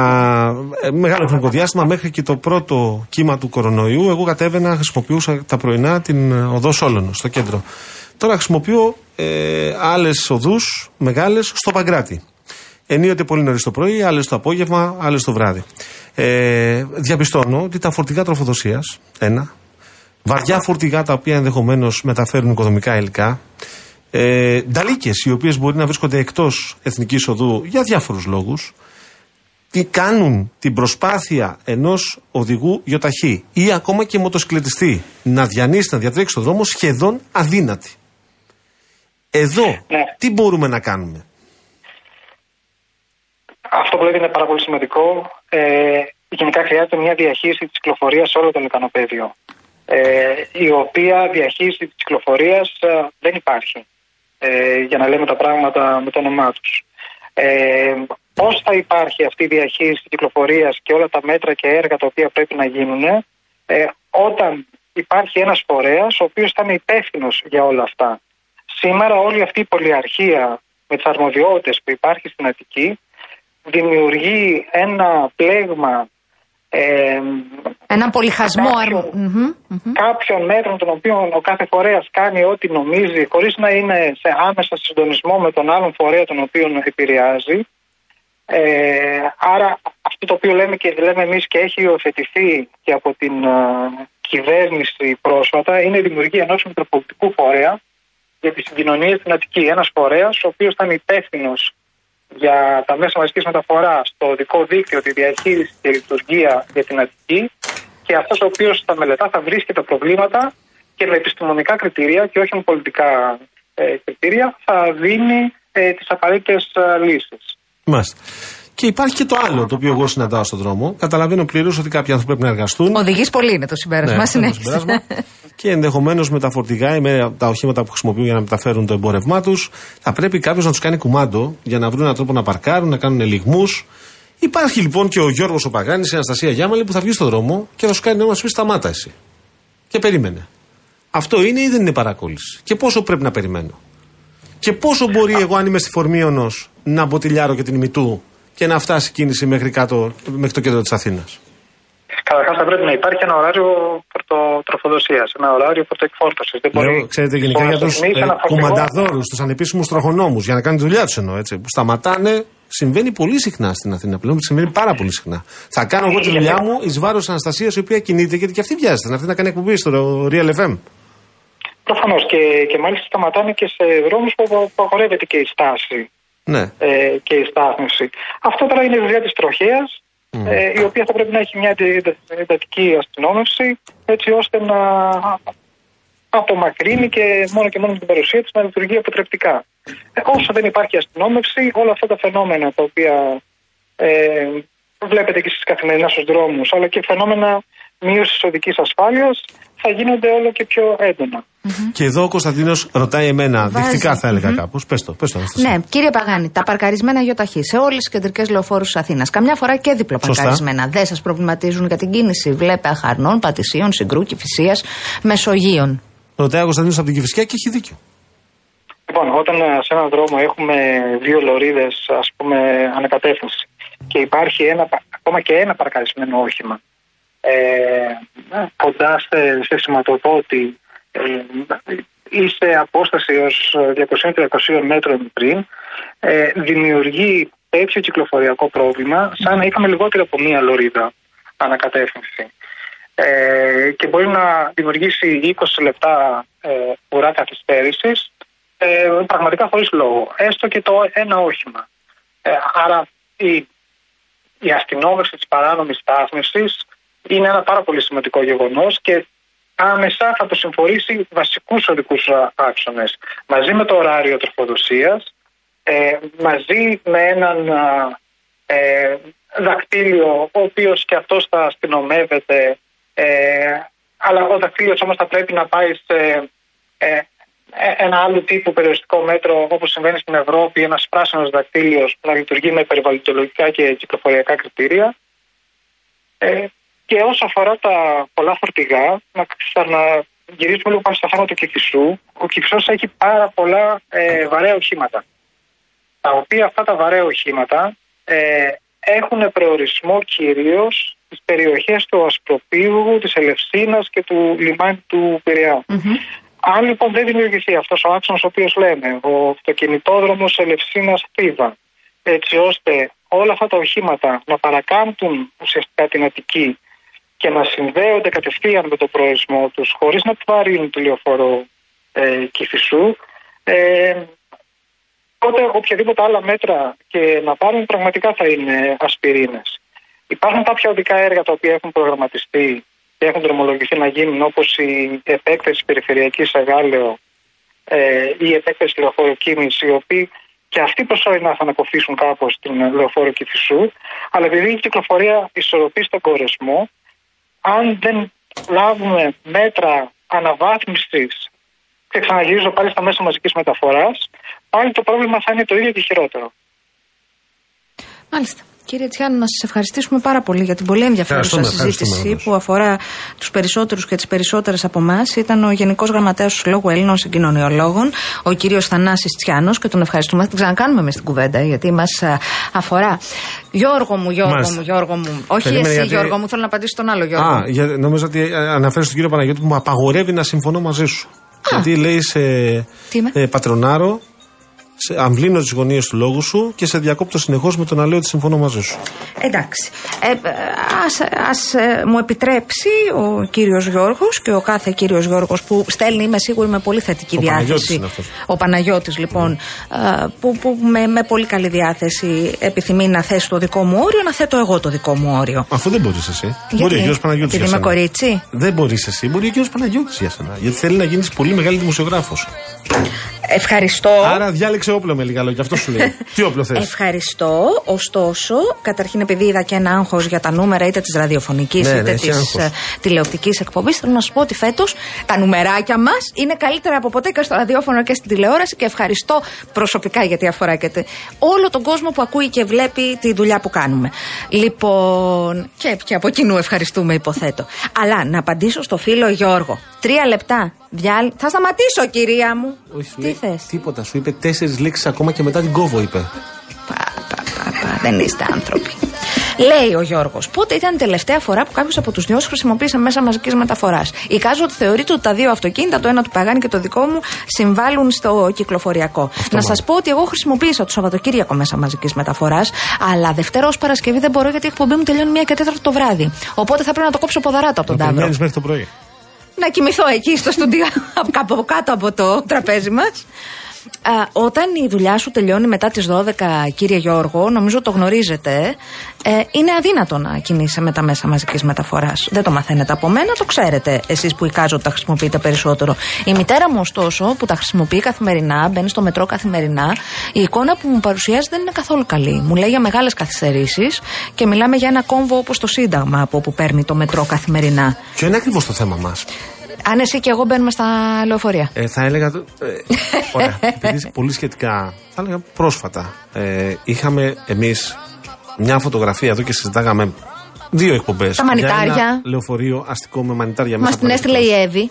ε, μεγάλο χρονικό διάστημα, μέχρι και το πρώτο κύμα του κορονοϊού, εγώ κατέβαινα, χρησιμοποιούσα τα πρωινά την ε, οδό Σόλωνο, στο κέντρο. Τώρα χρησιμοποιώ ε, άλλες οδούς μεγάλες στο Παγκράτη. Ενίοτε πολύ νωρίς το πρωί, άλλες το απόγευμα, άλλες το βράδυ. Ε, διαπιστώνω ότι τα φορτηγά τροφοδοσίας, ένα, βαριά φορτηγά τα οποία ενδεχομένως μεταφέρουν οικοδομικά υλικά, ε, νταλίκες οι οποίες μπορεί να βρίσκονται εκτός εθνικής οδού για διάφορους λόγους, τι κάνουν την προσπάθεια ενός οδηγού γιοταχή ή ακόμα και μοτοσυκλετιστή να διανύσει, να διατρέξει τον δρόμο σχεδόν αδύνατη. Εδώ, Ναι. τι μπορούμε να κάνουμε; Αυτό που λέτε είναι πάρα πολύ σημαντικό. Ε, γενικά χρειάζεται μια διαχείριση της κυκλοφορίας σε όλο το λεκανοπέδιο. Ε, η οποία διαχείριση της κυκλοφορίας ε, δεν υπάρχει. Ε, για να λέμε τα πράγματα με το όνομά τους. Ε, πώς θα υπάρχει αυτή η διαχείριση της κυκλοφορίας και όλα τα μέτρα και έργα τα οποία πρέπει να γίνουν ε, όταν υπάρχει ένας φορέας ο οποίος θα είναι υπεύθυνος για όλα αυτά. Σήμερα όλη αυτή η πολυαρχία με τις αρμοδιότητες που υπάρχει στην Αττική δημιουργεί ένα πλέγμα ε, Έναν πολυχασμό κάποιων- αρμο... Μμμ, μμμ. κάποιων μέτρων των οποίων ο κάθε φορέας κάνει ό,τι νομίζει χωρίς να είναι σε άμεσα συντονισμό με τον άλλον φορέα τον οποίο επηρεάζει. Ε, άρα αυτό το οποίο λέμε και λέμε εμείς και έχει υιοθετηθεί και από την ε, κυβέρνηση πρόσφατα είναι η δημιουργία ενός μητροπολιτικού φορέα για τις συγκοινωνίες στην Αττική. Ένας φορέας ο οποίος ήταν υπεύθυνος για τα μέσα μαζικής μεταφοράς, το οδικό δίκτυο, τη διαχείριση και λειτουργία για την Αττική και αυτός ο οποίος θα μελετά θα βρίσκει τα προβλήματα και με επιστημονικά κριτήρια και όχι με πολιτικά ε, κριτήρια θα δίνει ε, τις απαραίτητες ε, λύσεις. Μάλιστα. Και υπάρχει και το άλλο το οποίο εγώ συναντάω στον δρόμο. Καταλαβαίνω πλήρως ότι κάποιοι άνθρωποι πρέπει να εργαστούν. Οδηγείς πολύ είναι το συμπέρασμα. Ναι, αυτό είναι το Συνέχισε. συμπέρασμα. και ενδεχομένως με τα φορτηγά ή με τα οχήματα που χρησιμοποιούν για να μεταφέρουν το εμπόρευμά τους, θα πρέπει κάποιος να τους κάνει κουμάντο για να βρουν έναν τρόπο να παρκάρουν, να κάνουν ελιγμούς. Υπάρχει λοιπόν και ο Γιώργος ο Παγάνης, η Αναστασία Γιάμαλη που θα βγει στον δρόμο και θα σου κάνει να μα πει σταμάτα εσύ. Και περίμενε. Αυτό είναι ή δεν είναι παρακόλληση; Και πόσο πρέπει να περιμένω; Και πόσο μπορεί εγώ, αν είμαι στη Φορμίωνος, να μποτιλιάρω και την ημιτού και να φτάσει η κίνηση μέχρι, κάτω, μέχρι το κέντρο της Αθήνας. Καταρχάς θα πρέπει να υπάρχει ένα ωράριο πορτοτροφοδοσίας, ένα ωράριο πορτοεκφόρτωσης. Δεν μπορεί. Λέω, ξέρετε, γενικά στο για να τους σταθμίσει ένα φορτηγό- κουμανταδόρους, τους ανεπίσημους τροχονόμους, για να κάνουν τη δουλειά τους εννοώ έτσι. Που σταματάνε, συμβαίνει πολύ συχνά στην Αθήνα πλέον. Συμβαίνει πάρα πολύ συχνά. Θα κάνω εγώ τη δουλειά μου εις βάρος Αναστασίας, η οποία κινείται, γιατί και αυτή βιάζεται να έρθει να κάνει εκπομπή στο Real FM. Προφανώς και, και μάλιστα σταματάνε και σε δρόμους που απο- απαγορεύεται και η στάση Ναι. ε, και η στάθμιση. Αυτό τώρα είναι η δουλειά της τροχέας, ε, η οποία θα πρέπει να έχει μια εντα- εντατική αστυνόμευση, έτσι ώστε να απομακρύνει και μόνο και μόνο με την παρουσία της να λειτουργεί αποτρεπτικά. Ε, όσο δεν υπάρχει αστυνόμευση, όλα αυτά τα φαινόμενα τα οποία ε, βλέπετε και εσείς καθημερινά στους δρόμους, αλλά και φαινόμενα μείωσης οδικής ασφάλειας, θα γίνονται όλο και πιο έντονα. Και εδώ ο Κωνσταντίνος ρωτάει εμένα, Βάζει. δεικτικά θα έλεγα κάπως. Πες το, πες το. Αναστασία. Ναι, κύριε Παγάνη, τα παρκαρισμένα γιοταχή σε όλες τις κεντρικές λεωφόρους της Αθήνας. Καμιά φορά και διπλοπαρκαρισμένα. Δεν σας προβληματίζουν για την κίνηση. Βλέπε Αχαρνών, Πατησίων, Συγκρού, Κυφυσίας, Μεσογείων. Ρωτάει ο Κωνσταντίνος από την Κυφυσιά και έχει δίκιο. Λοιπόν, όταν ε, σε έναν δρόμο έχουμε δύο λωρίδες, ας πούμε, ανακατεύθυνση και υπάρχει ένα, πα- ακόμα και ένα παρκαρισμένο όχημα ε, κοντά σε, σε σηματοδότη ε, ή σε απόσταση ως 200-300 μέτρων πριν, ε, δημιουργεί τέτοιο κυκλοφοριακό πρόβλημα σαν να είχαμε λιγότερο από μία λωρίδα ανακατεύθυνση. Ε, και μπορεί να δημιουργήσει 20 λεπτά ε, ουρά καθυστέρησης ε, πραγματικά χωρίς λόγο. Έστω και το ένα όχημα. Ε, άρα η, η αστυνόμευση της παράνομης στάθμευσης είναι ένα πάρα πολύ σημαντικό γεγονός και άμεσα θα το συμφορήσει βασικούς οδικούς α, άξονες. Μαζί με το ωράριο τροφοδοσίας, ε, μαζί με έναν α, ε, δακτύλιο ο οποίος και αυτός θα αστυνομεύεται ε, αλλά ο δακτύλιος όμως θα πρέπει να πάει σε ε, ε, ένα άλλο τύπου περιοριστικό μέτρο όπως συμβαίνει στην Ευρώπη, ένας πράσινος δακτύλιος που να λειτουργεί με περιβαλλοντολογικά και κυκλοφοριακά κριτήρια. Ε, και όσο αφορά τα πολλά φορτηγά, να ξαναγυρίσουμε λίγο πάνω στο θέμα του Κυφισού. Ο Κυφισός έχει πάρα πολλά ε, βαρέα οχήματα. Τα οποία αυτά τα βαρέα οχήματα ε, έχουν προορισμό κυρίως στις περιοχές του Ασπροπύργου, της Ελευσίνας και του λιμάνι του πειραια αν λοιπόν δεν δημιουργηθεί αυτός ο άξονας ο οποίος λέμε, ο αυτοκινητόδρομος Ελευσίνας Θήβα, έτσι ώστε όλα αυτά τα οχήματα να παρακάμπτουν ουσιαστικά την Αττική και να συνδέονται κατευθείαν με τον προορισμό τους, χωρίς να επιβαρύνουν το λεωφόρο ε, Κηφισού, ε, τότε οποιαδήποτε άλλα μέτρα και να πάρουν πραγματικά θα είναι ασπιρίνες. Υπάρχουν κάποια οδικά έργα τα οποία έχουν προγραμματιστεί και έχουν δρομολογηθεί να γίνουν όπως η επέκταση περιφερειακής σε Γάλεο ε, ή η επέκταση λεωφόρου Κίνης, οι οποίοι και αυτοί προσωρινά θα ανακοφίσουν κάπως την λεωφόρο Κηφισού, αλλά επειδή η κυκλοφορία ισορροπεί στον κορεσμό, αν δεν λάβουμε μέτρα αναβάθμισης και ξαναγυρίζω πάλι στα μέσα μαζικής μεταφοράς, πάλι το πρόβλημα θα είναι το ίδιο και χειρότερο. Μάλιστα. Κύριε Τσιάνου, να σας ευχαριστήσουμε πάρα πολύ για την πολύ ενδιαφέρουσα Ευχαριστούμε, συζήτηση ευχαριστούμε, που αφορά τους περισσότερους και τις περισσότερες από εμάς. Ήταν ο Γενικός Γραμματέας του Συλλόγου Ελλήνων Συγκοινωνιολόγων, ο κύριος Θανάσης Τσιάνο, και τον ευχαριστούμε. Θα την ξανακάνουμε μες στην κουβέντα, γιατί μας αφορά. Γιώργο μου, Γιώργο Μάλιστα. μου, Γιώργο μου. Όχι Περίμενε, εσύ, γιατί- Γιώργο μου, θέλω να απαντήσω τον άλλο Γιώργο. Α, για, νομίζω ότι ε, αναφέρεις στον κύριο Παναγιώτη που μου απαγορεύει να συμφωνώ μαζί σου. Γιατί λέει σε Τι είμαι; ε, πατρονάρο, σε, αμβλύνω τις γωνίες του λόγου σου και σε διακόπτω συνεχώς με το να λέω ότι συμφωνώ μαζί σου. Εντάξει. Ε, ε, ας, ας ε, μου επιτρέψει ο κύριος Γιώργος και ο κάθε κύριος Γιώργος που στέλνει, είμαι σίγουρη, με πολύ θετική Ο Παναγιώτης διάθεση. είναι αυτός. Ο Παναγιώτης λοιπόν, ε, που, που με, με πολύ καλή διάθεση επιθυμεί να θέσει το δικό μου όριο, να θέτω εγώ το δικό μου όριο. Αφού δεν μπορείς εσύ. Γιατί; Μπορεί ο κύριος Παναγιώτης. Επειδή είμαι κορίτσι; Δεν μπορείς εσύ, μπορεί ο κύριος Παναγιώτης για σένα. Γιατί θέλει να γίνεις πολύ μεγάλη δημοσιογράφος. Ευχαριστώ. Άρα διάλεξε όπλο με λίγα λόγια. Αυτό σου λέει. [laughs] Τι όπλο θες; Ευχαριστώ. Ωστόσο, καταρχήν επειδή είδα και ένα άγχος για τα νούμερα είτε της ραδιοφωνικής Ναι, ναι, είτε έχει της άγχος. τηλεοπτικής εκπομπής, θέλω να σου πω ότι φέτος τα νουμεράκια μας είναι καλύτερα από ποτέ και στο ραδιόφωνο και στην τηλεόραση και ευχαριστώ προσωπικά γιατί αφορά και τε- όλο τον κόσμο που ακούει και βλέπει τη δουλειά που κάνουμε. Λοιπόν, και, και από κοινού ευχαριστούμε, υποθέτω. Αλλά να απαντήσω στο φίλο Γιώργο. Τρία λεπτά. Διάλ... Θα σταματήσω, κυρία μου. Όχι, σου Τι λέει θες; Τίποτα. Σου είπε τέσσερις λέξεις ακόμα και μετά την κόβω, είπε. Πα, πα, πα, πα, δεν είστε άνθρωποι. Λέει ο Γιώργος, πότε ήταν η τελευταία φορά που κάποιος από τους δυο χρησιμοποίησε μέσα μαζικής μεταφοράς; Εικάζω ότι θεωρείται ότι τα δύο αυτοκίνητα, το ένα του Παγάνη και το δικό μου, συμβάλλουν στο κυκλοφοριακό. να σας πω ότι εγώ χρησιμοποίησα το Σαββατοκύριακο μέσα μαζικής μεταφοράς, αλλά Δευτέρα ω Παρασκευή δεν μπορώ γιατί η εκπομπή μου τελειώνει μία και τέταρτο το βράδυ. Οπότε θα πρέπει να το κόψω ποδαράτο από τον Να Ταύρο. περιμένει μέχρι το πρωί. Να κοιμηθώ εκεί στο στούντιο [laughs] από κάτω από το τραπέζι μας. Όταν η δουλειά σου τελειώνει μετά τις 12, κύριε Γιώργο, νομίζω το γνωρίζετε, ε, είναι αδύνατο να κινείσαι με τα μέσα μαζικής μεταφοράς. Δεν το μαθαίνετε από μένα, το ξέρετε εσείς που εικάζω ότι τα χρησιμοποιείτε περισσότερο. Η μητέρα μου, ωστόσο, που τα χρησιμοποιεί καθημερινά, μπαίνει στο μετρό καθημερινά, η εικόνα που μου παρουσιάζει δεν είναι καθόλου καλή. Μου λέει για μεγάλες καθυστερήσεις και μιλάμε για ένα κόμβο όπως το Σύνταγμα από όπου παίρνει το μετρό καθημερινά. Ποιο είναι ακριβώς το θέμα μας. Αν εσύ και εγώ μπαίνουμε στα λεωφορεία. Ε, θα έλεγα. το- Ε, ωραία. [laughs] Επειδή είσαι πολύ σχετικά. Θα έλεγα πρόσφατα. Ε, είχαμε εμείς μια φωτογραφία εδώ και συζητάγαμε δύο εκπομπές. Τα μανιτάρια. Ένα λεωφορείο αστικό με μανιτάρια Μας μέσα. την έστειλε η Εύη.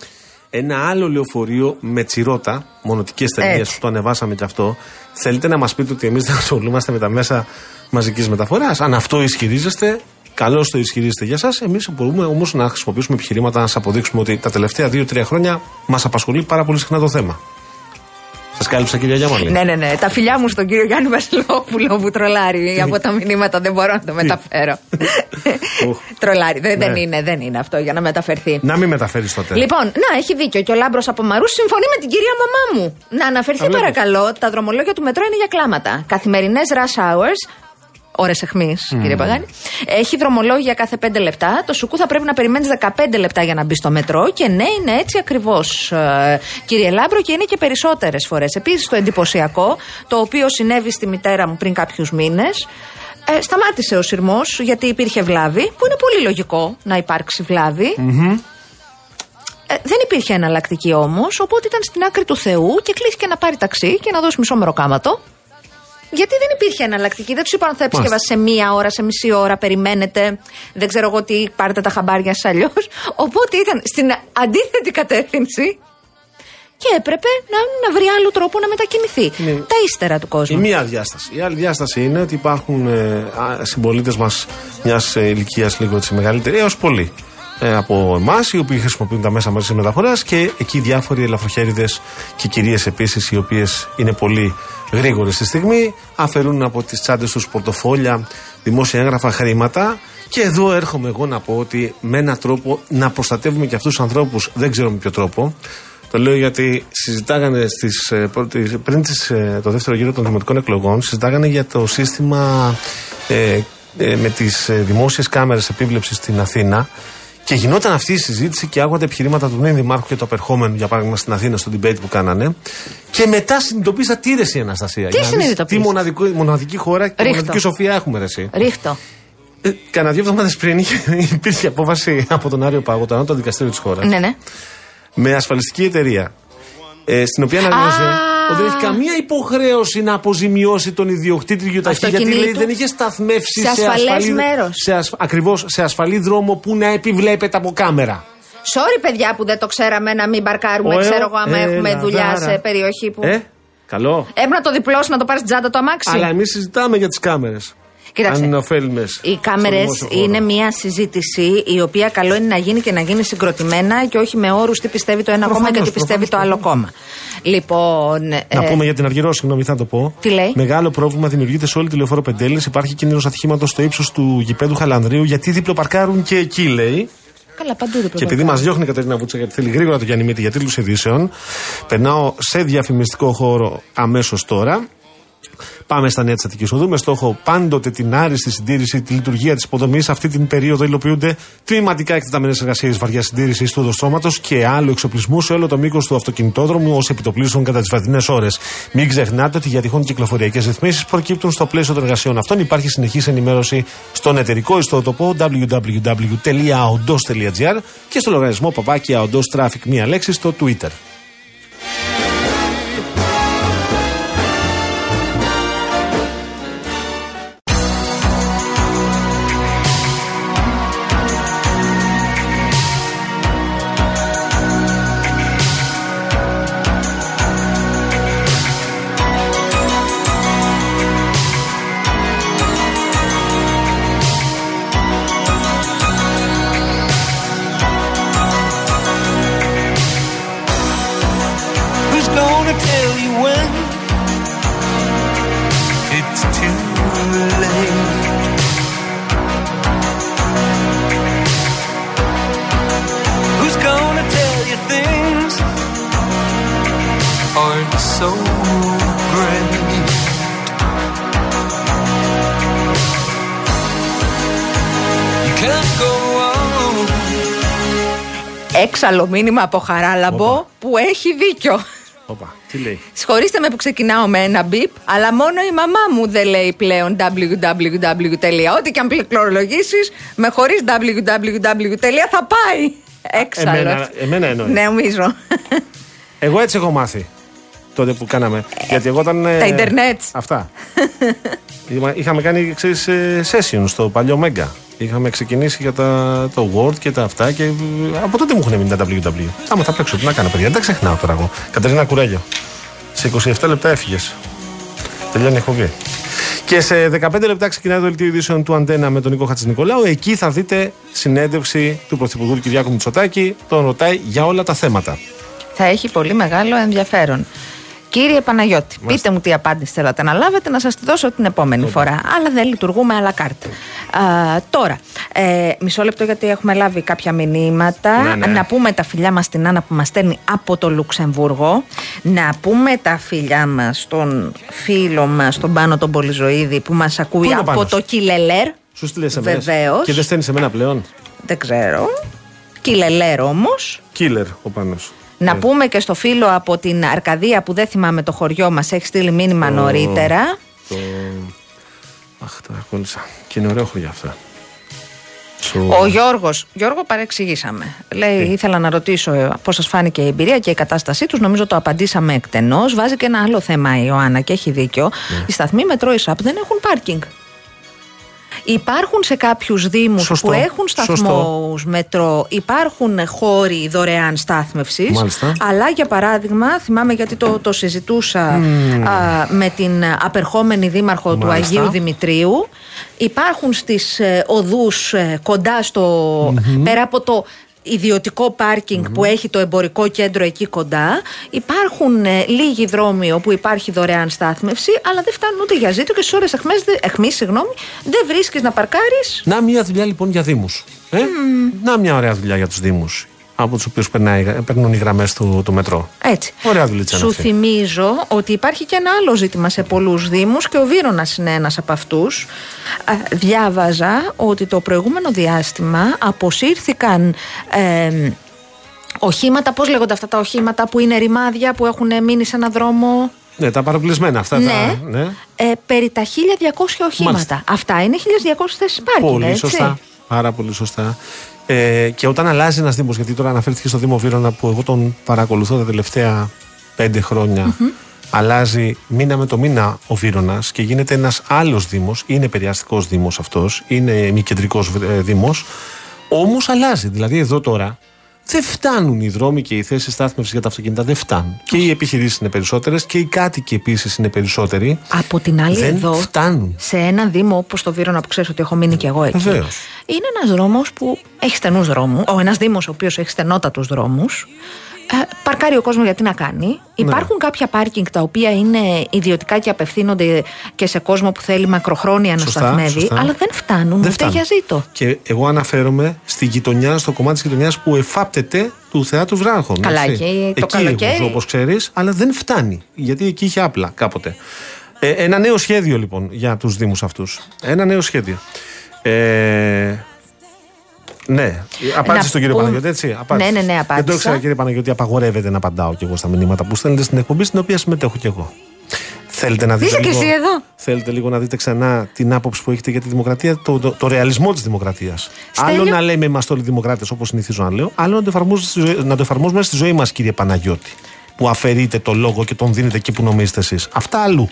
Ένα άλλο λεωφορείο με τσιρότα, μονοτικές ταινίες Έτσι. που το ανεβάσαμε κι αυτό. Θέλετε να μας πείτε ότι εμείς δεν ασχολούμαστε με τα μέσα μαζικής μεταφοράς; Αν αυτό ισχυρίζεστε, καλώς το ισχυρίζετε για εσά. Εμείς μπορούμε όμως να χρησιμοποιήσουμε επιχειρήματα να σας αποδείξουμε ότι τα τελευταία 2-3 χρόνια μας απασχολεί πάρα πολύ συχνά το θέμα. Σας κάλυψα, κυρία Γιάμαλη. Ναι, ναι, ναι. Τα φιλιά μου στον κύριο Γιάννη Βασιλόπουλο που τρολάρει από τα μηνύματα δεν μπορώ να το μεταφέρω. Οχ. τρολάρει. Δεν, δεν Ναι. είναι, δεν είναι αυτό για να μεταφερθεί. Να μην μεταφέρεις τότε. Λοιπόν, να, έχει δίκιο. Και ο Λάμπρος από Μαρούσι συμφωνεί με την κυρία μαμά μου. Να αναφερθεί Τα βλέπεις. παρακαλώ, τα δρομολόγια του μετρό είναι για κλάματα. Καθημερινές rush hours, ώρες αιχμής, κύριε Παγάνη. Έχει δρομολόγια κάθε 5 λεπτά. Το σουκού θα πρέπει να περιμένεις 15 λεπτά για να μπει στο μετρό. Και ναι, είναι έτσι ακριβώς, κύριε Λάμπρο, και είναι και περισσότερες φορές. Επίσης, το εντυπωσιακό, το οποίο συνέβη στη μητέρα μου πριν κάποιους μήνες. Ε, σταμάτησε ο σειρμός γιατί υπήρχε βλάβη, που είναι πολύ λογικό να υπάρξει βλάβη. Ε, δεν υπήρχε εναλλακτική όμως, οπότε ήταν στην άκρη του Θεού και κλείθηκε να πάρει ταξί και να δώσει μισό μεροκάματο. Γιατί δεν υπήρχε εναλλακτική; Δεν του είπαν θα επισκευάσει σε μία ώρα, σε μισή ώρα, περιμένετε. Δεν ξέρω εγώ τι, πάρετε τα χαμπάρια σας αλλιώς. Οπότε ήταν στην αντίθετη κατεύθυνση και έπρεπε να, να βρει άλλο τρόπο να μετακινηθεί. Ναι. Τα ύστερα του Η κόσμου. μία διάσταση. Η άλλη διάσταση είναι ότι υπάρχουν ε, συμπολίτες μας μιας ε, ηλικίας λίγο έτσι μεγαλύτερη, έως πολύ ε, από εμάς, οι οποίοι χρησιμοποιούν τα μέσα μαζικής μεταφοράς και εκεί διάφοροι ελαφροχέριδες και κυρίες επίσης, οι οποίες είναι πολύ γρήγορες στη στιγμή, αφαιρούν από τις τσάντες τους πορτοφόλια, δημόσια έγγραφα, χρήματα. Και εδώ έρχομαι εγώ να πω ότι με έναν τρόπο να προστατεύουμε και αυτούς τους ανθρώπους, δεν ξέρω με ποιο τρόπο, το λέω γιατί συζητάγανε στις, ε, πρώτη- πριν τις, ε, το δεύτερο γύρο των δημοτικών εκλογών, συζητάγανε για το σύστημα ε, ε, με τις ε, δημόσιες κάμερες επίβλεψης στην Αθήνα και γινόταν αυτή η συζήτηση και άκουγατε επιχειρήματα του νέου Δημάρχου και του απερχόμενου, για παράδειγμα, στην Αθήνα, στο debate που κάνανε. Και μετά συνειδητοποίησα τι ρε η Αναστασία. Τι Για να δεις συνειδητοποίησες; Τι μοναδικό, μοναδική χώρα και Ρίχτω. μοναδική σοφία έχουμε, ρε, εσύ. Ρίχτω. Ε, Κάνα δύο εβδομάδες πριν είχε- υπήρχε απόφαση από τον Άριο Πάγο, το ανώτατο δικαστήριο της χώρας Ναι, ναι. με ασφαλιστική εταιρεία Ε, στην οποία αναγνώρισε Α. ότι δεν έχει καμία υποχρέωση να αποζημιώσει τον ιδιοκτήτη του γιοταχή γιατί Αυτοκινήτου. λέει δεν είχε σταθμεύσει Σε ασφαλές ασφαλή, μέρος. σε ασφ, ακριβώς σε ασφαλή δρόμο που να επιβλέπεται από κάμερα. Sorry, παιδιά, που δεν το ξέραμε να μην μπαρκάρουμε, Ωε, ξέρω εγώ, άμα έλα, έχουμε δουλειά δάρα. σε περιοχή που. Ε, καλό. Έπρεπε να το διπλώσει, να το πάρεις τζάντα το αμάξι. Αλλά εμείς συζητάμε για τις κάμερες. Κοίταξε. Αν είναι ωφέλιμε. Οι κάμερες είναι μια συζήτηση η οποία καλό είναι να γίνει και να γίνει συγκροτημένα και όχι με όρους τι πιστεύει το ένα κόμμα και τι Προφανώς, πιστεύει το άλλο κόμμα. Λοιπόν. Να ε, πούμε για την Αργυρό, συγγνώμη, θα το πω. Τι λέει; Μεγάλο πρόβλημα δημιουργείται σε όλη τη λεωφόρο Πεντέλης. Υπάρχει κίνδυνος ατυχήματος στο ύψος του γηπέδου Χαλανδρίου γιατί διπλοπαρκάρουν και εκεί, λέει. Καλά, παντού δεν Και επειδή μας διώχνει η Κατερίνα Βούτσα γιατί θέλει γρήγορα το Γιάννη Μύτη για τίτλους ειδήσεων, περνάω σε διαφημιστικό χώρο αμέσως τώρα. Πάμε στα νέα της Αττικής Οδού με στόχο πάντοτε την άριστη συντήρηση, τη λειτουργία της υποδομής. Αυτή την περίοδο υλοποιούνται τμηματικά εκτεταμένες εργασίες βαριά συντήρηση του οδοστρώματο και άλλου εξοπλισμού σε όλο το μήκος του αυτοκινητόδρομου ως επιτοπλίστων κατά τις βραδινές ώρες. Μην ξεχνάτε ότι για τυχόν κυκλοφοριακές ρυθμίσεις προκύπτουν στο πλαίσιο των εργασιών αυτών. Υπάρχει συνεχής ενημέρωση στον εταιρικό ιστότοπο www.aondos.gr και στο λογαριασμό παπάκι Aondos Traffic μία λέξη στο Twitter. Έξαλλο μήνυμα από Χαράλαμπο που έχει δίκιο. Όπα, τι λέει; Συγχωρήστε με που ξεκινάω με ένα μπιπ, αλλά μόνο η μαμά μου δεν λέει πλέον www. Ό,τι και αν πληκτρολογήσεις, με χωρίς www θα πάει. Έξαλλο. Εμένα, εμένα εννοεί. Ναι, νομίζω. Εγώ έτσι έχω μάθει τότε που κάναμε. Γιατί εγώ ήταν. ε, Τα ίντερνετ. Αυτά. Είχα- Είχαμε κάνει ξέρεις, ε, session στο παλιό Mega. Είχαμε ξεκινήσει για τα, το Word και τα αυτά και ε, από τότε μου έχουν μείνει τα WW. Άμα θα παίξω, τι να κάνω, παιδιά. Δεν τα ξεχνάω τώρα εγώ. Κατερίνα Κουρέλιο. Σε 27 λεπτά έφυγες. Τελειώνει η εκπομπή. Και σε 15 λεπτά ξεκινάει το δελτίο ειδήσεων του Αντένα με τον Νίκο Χατζηνικολάου. Εκεί θα δείτε συνέντευξη του Πρωθυπουργού Κυριάκου Μητσοτάκη. Τον ρωτάει για όλα τα θέματα. θα έχει πολύ μεγάλο ενδιαφέρον. Κύριε Παναγιώτη, πείτε μου τι απάντηση θέλατε να λάβετε, να σας τη δώσω την επόμενη φορά. Αλλά δεν λειτουργούμε à la carte. Α, τώρα, ε, μισό λεπτό γιατί έχουμε λάβει κάποια μηνύματα. Ναι, ναι. Να πούμε τα φιλιά μας στην Άννα που μας στέλνει από το Λουξεμβούργο. Να πούμε τα φιλιά μας στον φίλο μας, τον Πάνο τον Πολυζωίδη, που μας ακούει είναι ο από Πάνος; το Κιλελέρ. Σου στείλε SMS. Βεβαίως. Και δεν στέλνει σε μένα πλέον. Δεν ξέρω. Κιλελέρ όμως. Killer ο Πάνος. Να Ε, πούμε και στο φίλο από την Αρκαδία που δεν θυμάμαι το χωριό μας, έχει στείλει μήνυμα νωρίτερα. Το... Αχ, τώρα κόλλησα. Και είναι ωραίο χωριά αυτά. Στο... Ο Γιώργος, Γιώργο, παρεξηγήσαμε. Λέει, ήθελα να ρωτήσω πώς σας φάνηκε η εμπειρία και η κατάστασή τους. Νομίζω το απαντήσαμε εκτενώς. Βάζει και ένα άλλο θέμα η Ιωάννα και έχει δίκιο. Ναι. Οι σταθμοί μετρό ΙΣΑΠ δεν έχουν πάρκινγκ. Υπάρχουν σε κάποιους δήμους Σωστό. που έχουν σταθμούς Σωστό. μετρό, υπάρχουν χώροι δωρεάν στάθμευσης, Μάλιστα. αλλά για παράδειγμα, θυμάμαι γιατί το, το συζητούσα α, με την απερχόμενη δήμαρχο του Μάλιστα. Αγίου Δημητρίου, υπάρχουν στις ε, οδούς ε, κοντά στο, πέρα από το ιδιωτικό πάρκινγκ που έχει το εμπορικό κέντρο εκεί κοντά. Υπάρχουν ε, λίγοι δρόμοι όπου υπάρχει δωρεάν στάθμευση, αλλά δεν φτάνουν ούτε για ζήτο και στι ώρες εχμής, συγγνώμη, δεν βρίσκεις να παρκάρεις. Να μια δουλειά λοιπόν για Δήμους. Ε; Να μια ωραία δουλειά για τους Δήμους. Από τους οποίους παίρνουν οι γραμμές του, του μετρό. Έτσι. Ωραία δουλίτσα είναι Σου αυτή. θυμίζω ότι υπάρχει και ένα άλλο ζήτημα σε πολλούς δήμους και ο Βύρονας είναι ένας από αυτούς. Α, Διάβαζα ότι το προηγούμενο διάστημα αποσύρθηκαν ε, οχήματα, πώς λέγονται αυτά τα οχήματα που είναι ρημάδια που έχουν μείνει σε ένα δρόμο; Ναι, τα παραπλησμένα αυτά. Ναι, Τα, ναι. Ε, περί τα 1200 οχήματα. Μάλιστα. Αυτά είναι 1200 θέσεις πάρκινγκ, Πολύ έτσι. σωστά. Πάρα πολύ σωστά. Ε, και όταν αλλάζει ένας Δήμο, γιατί τώρα αναφέρθηκε στο Δήμο Βύρονα που εγώ τον παρακολουθώ τα τελευταία πέντε χρόνια αλλάζει μήνα με το μήνα ο Βύρονα και γίνεται ένας άλλος Δήμος. Είναι περιαστικό Δήμος αυτός, είναι μη κεντρικός Δήμος. Όμως αλλάζει. Δηλαδή εδώ τώρα δεν φτάνουν οι δρόμοι και οι θέσεις στάθμευσης για τα αυτοκίνητα. Δεν φτάνουν. Και οι επιχειρήσεις είναι περισσότερες και οι κάτοικοι επίσης είναι περισσότεροι. Από την άλλη, δεν εδώ, φτάνουν. σε ένα Δήμο όπως το Βύρονα που ξέρεις ότι έχω μείνει κι εγώ εκεί. Βεβαίως. Είναι ένας δρόμος που έχει στενούς δρόμους. Ο ένας Δήμος ο οποίος έχει στενότατους δρόμους. Ε, παρκάρει ο κόσμος γιατί να κάνει. Υπάρχουν κάποια πάρκινγκ τα οποία είναι ιδιωτικά και απευθύνονται και σε κόσμο που θέλει μακροχρόνια να Σωστά, σταθμεύει, σωστά. αλλά δεν φτάνουν Δεν ούτε φτάνουν. για ζήτο. Και εγώ αναφέρομαι στη γειτονιά, στο κομμάτι της γειτονιάς που εφάπτεται του θεάτρου Βράχων. Καλά, έτσι. εκεί το εκεί καλοκαίρι- όπως ξέρεις, αλλά δεν φτάνει. Γιατί εκεί είχε άπλα κάποτε. Ε, ένα νέο σχέδιο λοιπόν για τους Δήμους αυτούς. Ένα νέο σχέδιο. Ε, ναι, απάντησε στον κύριο πούμε- Παναγιώτη, έτσι. Απάντησε. Ναι, ναι, ναι, Δεν το απάντησα. ήξερα, κύριε Παναγιώτη, απαγορεύεται να απαντάω κι εγώ στα μηνύματα που στέλνετε στην εκπομπή, στην οποία συμμετέχω κι εγώ. Θέλετε να δείτε. Είσαι και λίγο, εσύ εδώ. Θέλετε λίγο να δείτε ξανά την άποψη που έχετε για τη δημοκρατία, το, το, το ρεαλισμό της δημοκρατίας. Στέλιο. Άλλο να λέμε είμαστε όλοι δημοκράτες όπως συνηθίζω να λέω, άλλο να το, εφαρμόζουμε στη ζωή- να το εφαρμόζουμε στη ζωή μας, κύριε Παναγιώτη. Που αφαιρείτε το λόγο και τον δίνετε εκεί που νομίζετε εσείς. Αυτά αλλού.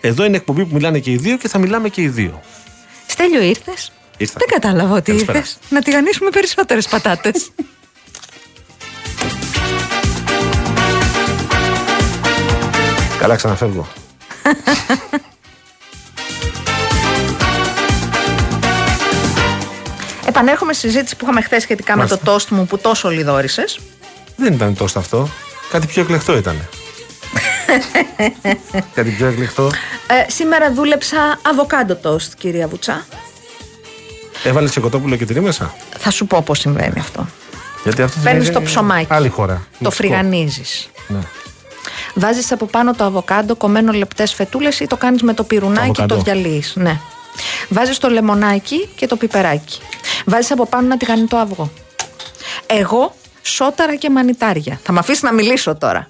Εδώ είναι εκπομπή που μιλάνε και οι δύο και θα μιλάμε και οι δύο. Στέλιο ήρθες. Ήρθα. Δεν κατάλαβα ότι Καλησπέρα. ήρθε. Να τηγανίσουμε περισσότερες πατάτες. [laughs] Καλά, ξαναφεύγω. [laughs] Επανέρχομαι στη συζήτηση που είχαμε χθες σχετικά με το Μάλιστα. τόστ μου που τόσο λιδόρισε. Δεν ήταν τόσο αυτό. Κάτι πιο εκλεκτό ήταν. [laughs] Κάτι πιο εκλεκτό. Ε, σήμερα δούλεψα αβοκάντο τόστ, κυρία Βουτσά. Έβαλες και κοτόπουλο και τυρί μέσα. Θα σου πω πώς συμβαίνει αυτό. Γιατί αυτό Παίρνεις είναι το ψωμάκι. Άλλη χώρα. Το Μυστικό. φρυγανίζεις. Ναι. Βάζεις από πάνω το αβοκάντο κομμένο λεπτές φετούλες ή το κάνεις με το πυρουνάκι και Αβοκάντο. το διαλύεις. Ναι. Βάζεις το λεμονάκι και το πιπεράκι. Βάζεις από πάνω ένα τηγανιτό αυγό. Εγώ σόταρα και μανιτάρια. Θα με αφήσεις να μιλήσω τώρα.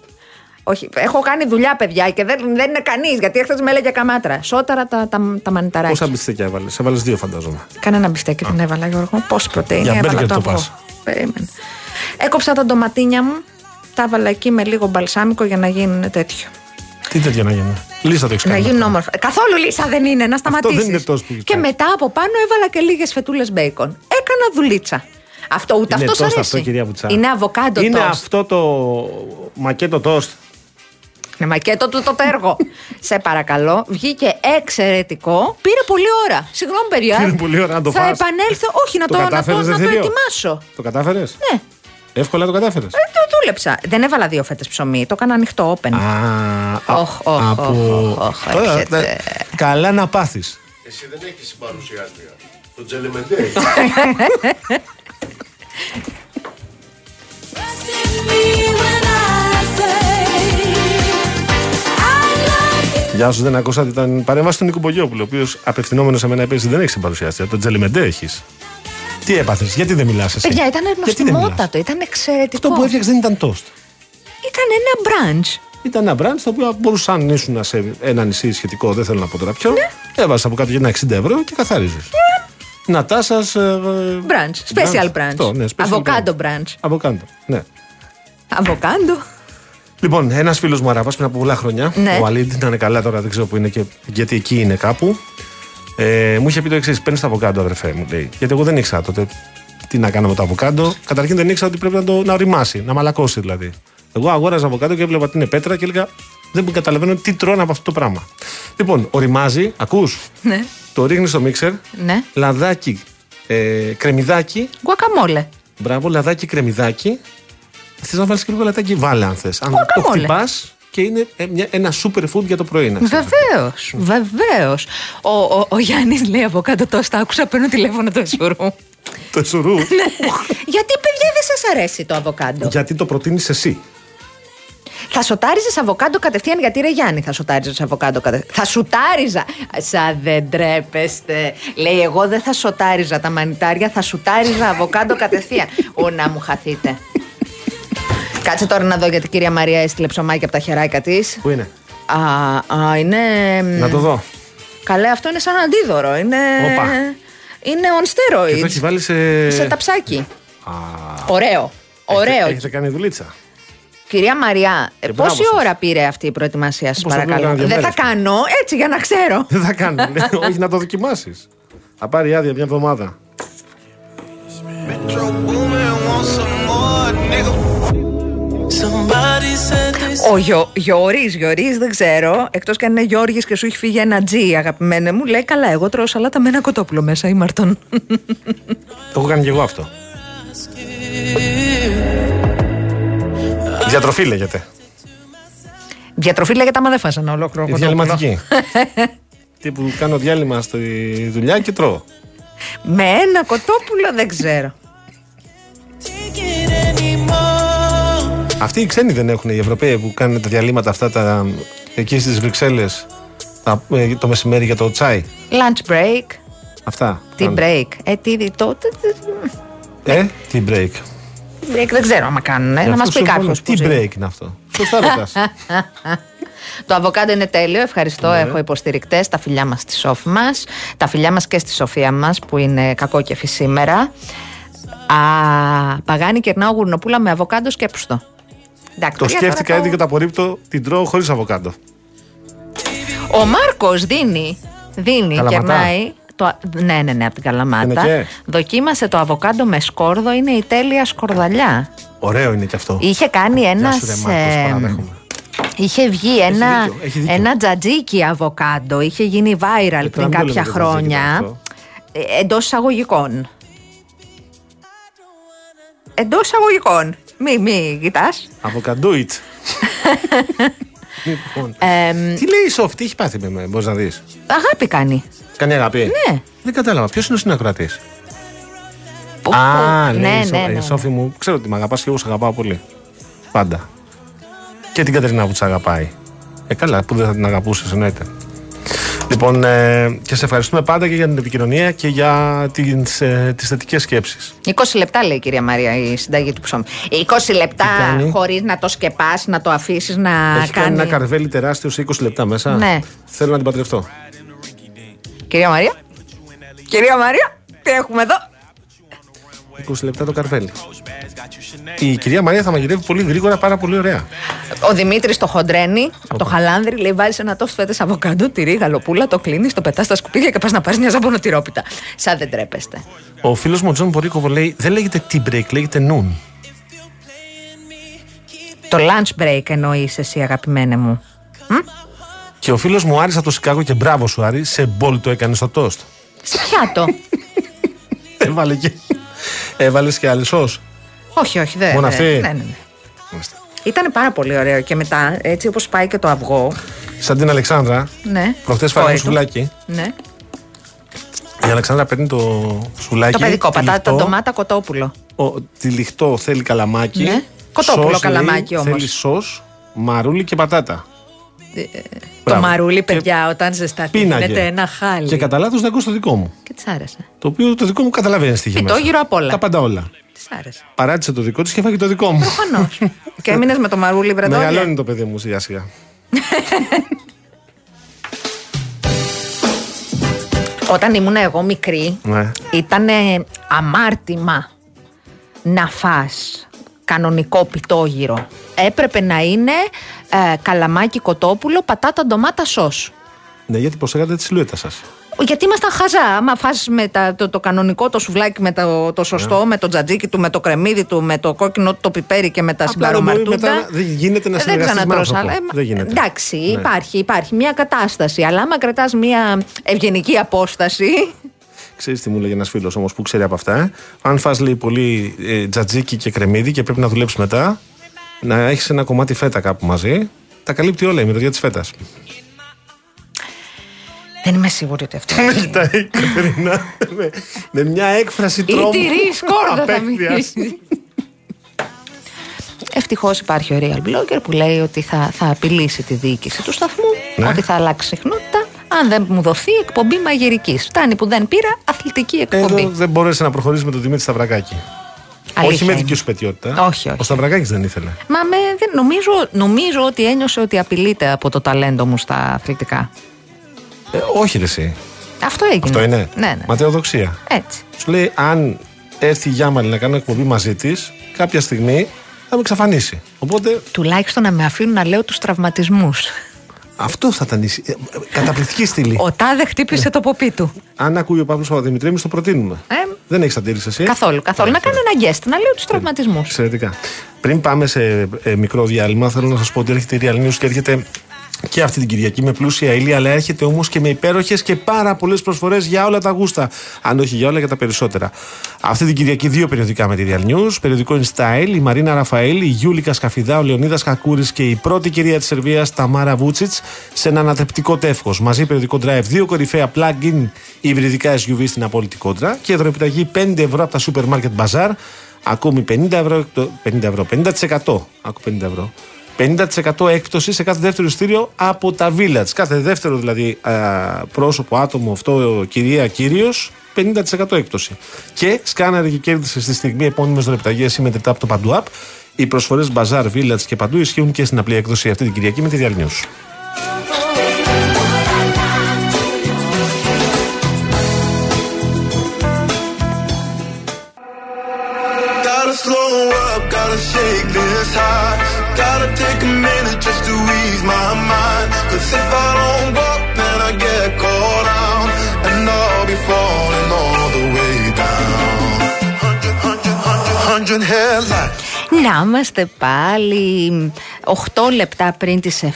Όχι, έχω κάνει δουλειά, παιδιά, και δεν, δεν είναι κανείς, γιατί έχθε με έλεγε καμάτρα. Σόταρα τα, τα, τα μανιταράκια. Πόσα μπιστέκια έβαλες; Έβαλες δύο, φαντάζομαι. Κανένα μπιστέκι δεν έβαλα, Γιώργο. Πόση πρωτενη Για έβαλα μπέργκερ το το αυγό. πας. Περίμενε. Έκοψα τα ντοματίνια μου, τα έβαλα εκεί με λίγο μπαλσάμικο για να γίνουν τέτοιο. Τι τέτοιο να γίνει. Λίστα το έχεις Να κάνει. γίνουν όμορφα. Καθόλου λύσα δεν είναι, να σταματήσει. δεν είναι τόσο που έχεις Και κάνει. μετά από πάνω έβαλα και λίγες φετούλες μπέικον. Έκανα δουλίτσα. Αυτό ούτε Είναι αυτός σ' τόστ αρέσει. αυτό, κυρία Βουτσά. Είναι αβοκάντο Είναι τόστ. αυτό το μακέτο τόστ. Ναι, μακέτο του το έργο. [laughs] Σε παρακαλώ, βγήκε εξαιρετικό. Πήρε πολλή ώρα. Συγγνώμη, παιδιά. Πήρε πολλή ώρα να το Θα φας. επανέλθω. Όχι, να Το το, να το, κατάφερες, να το Δεθύριο; ετοιμάσω. Το κατάφερες; Ναι. Εύκολα το κατάφερες; Ε, το δούλεψα. Δεν έβαλα δύο φέτες ψωμί. Το έκανα ανοιχτό open. Α, Οχ, οχ, από. οχ, οχ, Τώρα, έρχεται. ναι, Καλά να πάθεις. Εσύ δεν έχεις συμπαρουσιάστρια. Το Τζελεμεντέ. [laughs] Γεια σου, δεν ακούσατε. Ήταν παρέμβαση του Νίκου Μπογιόπουλου, ο οποίος απευθυνόμενος σε μένα επίσης δεν έχει συμπαρουσιάστρια. Το Τζελιμεντέ έχεις. Τι έπαθες, γιατί δεν μιλάς εσύ; Παιδιά, ήταν Γιατί δεν μιλάς; νοστιμότατο, ήταν εξαιρετικό. Αυτό που έφτιαξες δεν ήταν τόστ. Ήταν ένα μπραντ. Ήταν ένα μπραντ το οποίο μπορούσαν αν ήσουν σε ένα νησί σχετικό, δεν θέλω να πω τώρα ποιο. Ναι. Έβαζες από κάτω για ένα 60 ευρώ και καθάριζες. Να τάσα. Μπραντ. Special brunch. Αυτό, ναι, special Αβοκάντο brunch. brunch. Αβοκάντο. Ναι. Αβοκάντο. Λοιπόν, ένας φίλος μου Αραβά πριν από πολλά χρόνια, Ναι. ο Αλίντ, να είναι καλά τώρα, δεν ξέρω που είναι και γιατί εκεί είναι κάπου. Ε, μου είχε πει το εξής: Παίρνεις το αβοκάντο, αδερφέ μου, λέει. Γιατί εγώ δεν ήξερα τότε τι να κάνω με το αβοκάντο. Καταρχήν δεν ήξερα ότι πρέπει να το να οριμάσει, να μαλακώσει δηλαδή. Εγώ αγόραζα αβοκάντο και έβλεπα ότι είναι πέτρα και έλεγα Δεν καταλαβαίνω τι τρώνε από αυτό το πράγμα. Λοιπόν, οριμάζει, ακούς, Ναι. το ρίχνεις στο μίξερ, Ναι. λαδάκι, ε, κρεμμυδάκι, Γκουακαμόλε. Μπράβο, λαδάκι, κρεμμυδάκι. Θες να βάλεις και λίγο λαδάκι, βάλε αν θες. Αν το Guacamole. χτυπάς και είναι ε, μια- ένα super food για το πρωί. να ξέρεις. Βεβαίως. Βεβαίως. Ο, ο, ο Γιάννης λέει από κάτω το στα άκουσα, παίρνω τηλέφωνο το σουρού. Το σουρού; [laughs] Γιατί, παιδιά, δεν σας αρέσει το αβοκάντο; Γιατί το προτείνεις εσύ. Θα σοτάριζες αβοκάντο κατευθείαν, γιατί ρε Γιάννη θα σοτάριζες αβοκάντο κατευθείαν. Θα σουτάριζα. Σα δεν τρέπεστε. Λέει, εγώ δεν θα σοτάριζα τα μανιτάρια, θα σουτάριζα αβοκάντο κατευθείαν. Ω να μου χαθείτε. Κάτσε τώρα να δω γιατί η κυρία Μαρία έστειλε ψωμάκι από τα χεράκια της. Πού είναι; Α, α, είναι. Να το δω. Καλέ, αυτό είναι σαν αντίδωρο. Είναι. Όπα. Είναι on Και το steroids. έχει βάλει σε. Σε ταψάκι. Α, Ωραίο. Ωραίο. Έχετε, έχετε κάνει δουλίτσα. Κυρία Μαριά, ε, Και μπράβο πόση σας. ώρα πήρε αυτή η προετοιμασία σας, Πώς το παρακαλώ; πήγαμε δύο Δεν θα μέρες. κάνω έτσι για να ξέρω. Δεν θα κάνω. ναι. [laughs] Όχι να το δοκιμάσεις. Θα πάρει άδεια μια εβδομάδα. Somebody said this. Ο Γιο, Γιώρης, Γιώρης, δεν ξέρω. Εκτός και αν είναι Γιώργης και σου έχει φύγει ένα τζι, αγαπημένε μου, λέει καλά. Εγώ τρώω σαλάτα με ένα κοτόπουλο μέσα, ή Μαρτών. Το έχω κάνει και εγώ αυτό. Διατροφή λέγεται. Διατροφή λέγεται άμα δεν φας ένα ολόκληρο Η κοτόπουλο. διαλυματική. [laughs] Τύπου κάνω διάλειμμα στη δουλειά και τρώω. Με ένα κοτόπουλο δεν ξέρω. Take it anymore. Αυτοί οι ξένοι δεν έχουν, οι Ευρωπαίοι που κάνουν τα διαλύματα αυτά τα, εκεί στις Βρυξέλλες το μεσημέρι για το τσάι. Lunch break, Αυτά. tea κάνουν. break. Ε, τι, τι, το, τι, τι- Ε, τι break. break δεν ξέρω άμα κάνουν. Ε, να μας πει κάποιος. Τι break είναι αυτό. Σωστά ρωτάς. [laughs] Το αβοκάντο είναι τέλειο. Ευχαριστώ. Ναι. Έχω υποστηρικτές. Τα φιλιά μας στη Σόφη μας. Τα φιλιά μας και στη Σοφία μας που είναι κακόκεφη σήμερα. Α, παγάνι κερνάω γουρνοπούλα με αβοκάντο σκέψτο. Εντάξει, το παιδιά, σκέφτηκα τώρα έτσι και το απορρίπτω. Την τρώω χωρίς αβοκάντο. Ο Μάρκος δίνει. Δίνει, Καλαματά. κερνάει. Το, ναι, ναι, ναι, από την Καλαμάτα. Είναι και. Δοκίμασε το αβοκάντο με σκόρδο, είναι η τέλεια σκορδαλιά. Ωραίο είναι και αυτό. Είχε κάνει Γεια ένας. σου, ρε Μάρκος, παραδέχομαι. Είχε βγει ένα, δίκιο, έχει δίκιο. ένα τζατζίκι αβοκάντο. Είχε γίνει viral τώρα πριν μην το κάποια λέμε τζατζίκι χρόνια. αυτό. Εντός εισαγωγικών. Εντός εισαγωγικών. Μη, μη κοιτάς. Αβοκαντούιτ. [laughs] λοιπόν. Τι λέει η Σόφη, τι έχει πάθει με μένα, μπορείς να δεις; αγάπη κάνει. Κάνει αγάπη; Ναι. Δεν κατάλαβα. Ποιος είναι ο συνακροατής; Πού, Α, πού. λέει ναι, η Σο- ναι, η ναι, ναι. Σόφη μου, ξέρω ότι με αγαπάς και εγώ σε αγαπάω πολύ. Πάντα. Και την Κατερίνα που της αγαπάει. Ε, καλά, που δεν θα την αγαπούσες, εννοείται. Λοιπόν, ε, και σε ευχαριστούμε πάντα και για την επικοινωνία και για τις, ε, τις θετικές σκέψεις. 20 λεπτά λέει η κυρία Μαρία η συνταγή του ψώμη. 20 λεπτά κάνει; χωρίς να το σκεπάσει, να το αφήσεις να Έχει κάνει ένα καρβέλι τεράστιο σε 20 λεπτά μέσα. Ναι. Θέλω να την παντρευτώ. Κυρία Μαρία. Κυρία Μαρία, τι έχουμε εδώ; 20 λεπτά το καρβέλι. Η κυρία Μαρία θα μαγειρεύει πολύ γρήγορα, πάρα πολύ ωραία. Ο Δημήτρης το χοντραίνει από το Χαλάνδρι, λέει: Βάζει ένα τοστ φέτες αβοκάντο, τυρί, γαλοπούλα, το κλείνεις, το πετάς στα σκουπίδια και πας να πάρεις μια ζαμπονοτυρόπιτα. Σαν δεν ντρέπεστε. Ο φίλος μου ο Τζον Μπορίκοβο λέει: Δεν λέγεται tea break, λέγεται noon. Το lunch break εννοείς εσύ, αγαπημένε μου. Και ο φίλος μου Άρης από το Σικάγο και μπράβο σου Άρη, σε μπολ το έκανε στο τοστ. Σε πιάτο. [laughs] Έβαλε και. Έβαλες και άλλη σως. Όχι, όχι, δεν. Μόνο δεν- αυτή; Ναι, ναι, ναι. Μάλιστα. Ήταν πάρα πολύ ωραίο και μετά, έτσι όπως πάει και το αυγό. Σαν την Αλεξάνδρα, Ναι. προχθέ φάγαμε Κόρη του. σουβλάκι. Ναι. Η Αλεξάνδρα παίρνει το σουβλάκι. Το παιδικό, πατάτα, τυλιχτό. ντομάτα, κοτόπουλο. Ο, τυλιχτό θέλει καλαμάκι. Ναι. Κοτόπουλο Σως, καλαμάκι λέει, όμως. Θέλει σως, μαρούλι και πατάτα. Το Μπράβο. μαρούλι, Και παιδιά, όταν ζεσταθεί, Πίναγε. γίνεται ένα χάλι. Και κατά λάθος δεν ακούς το δικό μου. Και της άρεσε. Το οποίο το δικό μου καταλαβαίνεις τι Φυτό γύρω απ' όλα. Τα πάντα όλα. Της άρεσε. Παράτησε το δικό της και φάγει το δικό μου. Προφανώς. [laughs] και έμεινες με το μαρούλι, βρετό. Μεγαλώνει το παιδί μου σιγά σιγά. [laughs] Όταν ήμουν εγώ μικρή, Ναι. ήταν αμάρτημα να φας κανονικό πιτόγυρο. Έπρεπε να είναι ε, καλαμάκι κοτόπουλο, πατάτα, ντομάτα, σως. Ναι, γιατί προσέχατε τη σιλουέτα σας. Γιατί ήμασταν χαζά. Άμα φας με τα- το, το κανονικό, το σουβλάκι με το, το σωστό, Ναι. με το τζατζίκι του, με το κρεμμύδι του, με το κόκκινο του, το πιπέρι και με τα συμπαρομαρτούντα. μετά δεν γίνεται να Ε, συνεργαστείς με ξανατρως άνθρωπο. άλλα. Ε, Δεν γίνεται. Εντάξει, Ναι. υπάρχει, υπάρχει μια κατάσταση. Αλλά άμα κρατάς μια ευγενική απόσταση. Ξέρεις τι μου λέγει ένας φίλος όμως που ξέρει από αυτά. Ε; Αν φας λέει πολύ ε, τζατζίκι και κρεμμύδι και πρέπει να δουλέψεις μετά, να έχεις ένα κομμάτι φέτα κάπου μαζί, τα καλύπτει όλα η μυρωδιά της φέτας. Δεν είμαι σίγουρη ότι αυτό. Με κοιτάει η Κατερίνα με, με μια έκφραση Η τρόμου. τυρί σκόρδα θα απέχθειας. μιλήσει. Ευτυχώς υπάρχει ο real blogger που λέει ότι θα, θα απειλήσει τη διοίκηση του σταθμού, Ναι. ότι θα αλλάξει συχνότητα. Αν δεν μου δοθεί εκπομπή μαγειρική. Φτάνει που δεν πήρα αθλητική εκπομπή. Εδώ δεν μπόρεσε να προχωρήσει με τον Δημήτρη Σταυρακάκη. Αλήθεια όχι με είναι. δική σου πετιότητα. Όχι, όχι. Ο Σταυρακάκης δεν ήθελε. Μα με, δεν, νομίζω, νομίζω ότι ένιωσε ότι απειλείται από το ταλέντο μου στα αθλητικά. Ε, όχι, ρε, εσύ. Αυτό έγινε. Αυτό είναι; Ναι, ναι. Ματαιοδοξία. Έτσι. Σου λέει, αν έρθει η Γιάμαλη να κάνω εκπομπή μαζί της, κάποια στιγμή με εξαφανίσει. Οπότε Τουλάχιστον να με αφήνουν να λέω τους τραυματισμούς. αυτό θα ήταν η. συ- ε, ε, Καταπληκτική στήλη. Ο τάδε χτύπησε το ποπί του. Αν ακούει ο Παύλος Παπαδημητρή, εμείς το προτείνουμε. Ε, Δεν έχεις αντίρρηση εσύ; καθόλου, καθόλου. Να κάνω ένα guest, να λέω τους τραυματισμούς. Εξαιρετικά. Πριν πάμε σε ε, μικρό διάλειμμα, θέλω να σας πω ότι έρχεται η Real News και έρχεται και αυτή την Κυριακή με πλούσια ήλια, αλλά έρχεται όμως και με υπέροχες και πάρα πολλές προσφορές για όλα τα γούστα. Αν όχι για όλα, για τα περισσότερα. Αυτή την Κυριακή δύο περιοδικά με τη Real News. Περιοδικό In Style, η Μαρίνα Ραφαήλ, η Γιούλικα Σκαφιδά, ο Λεωνίδας Κακούρης και η πρώτη κυρία της Σερβίας, Ταμάρα Βούτσιτς, σε ένα ανατρεπτικό τεύχος. Μαζί περιοδικό Drive, δύο κορυφαία plug-in υβριδικά SUV στην απόλυτη κόντρα και δωρεπιταγή 5 ευρώ από τα Supermarket Bazaar. Ακόμη 50 ευρώ, εκτο- 50 ευρώ, 50%, άκου 50 ευρώ, 50% έκπτωση σε κάθε δεύτερο ειστήριο από τα Village. Κάθε δεύτερο δηλαδή α, πρόσωπο, άτομο, αυτό κυρία, κύριος, 50% έκπτωση. Και σκάναρε και κέρδισε στη στιγμή επώνυμες δωρεπιταγέ ή μετρητά από το Παντού App. Οι προσφορές Bazaar, Village και παντού ισχύουν και στην απλή έκδοση αυτή την Κυριακή με τη Real News. Gotta slow up, gotta shake this high. Gotta take a minute just to ease my mind. Cause if I don't walk, then I get caught out. And I'll be falling all the way down. Hundred, hundred, hundred, hundred headlights. Να είμαστε πάλι 8 λεπτά πριν τις 7.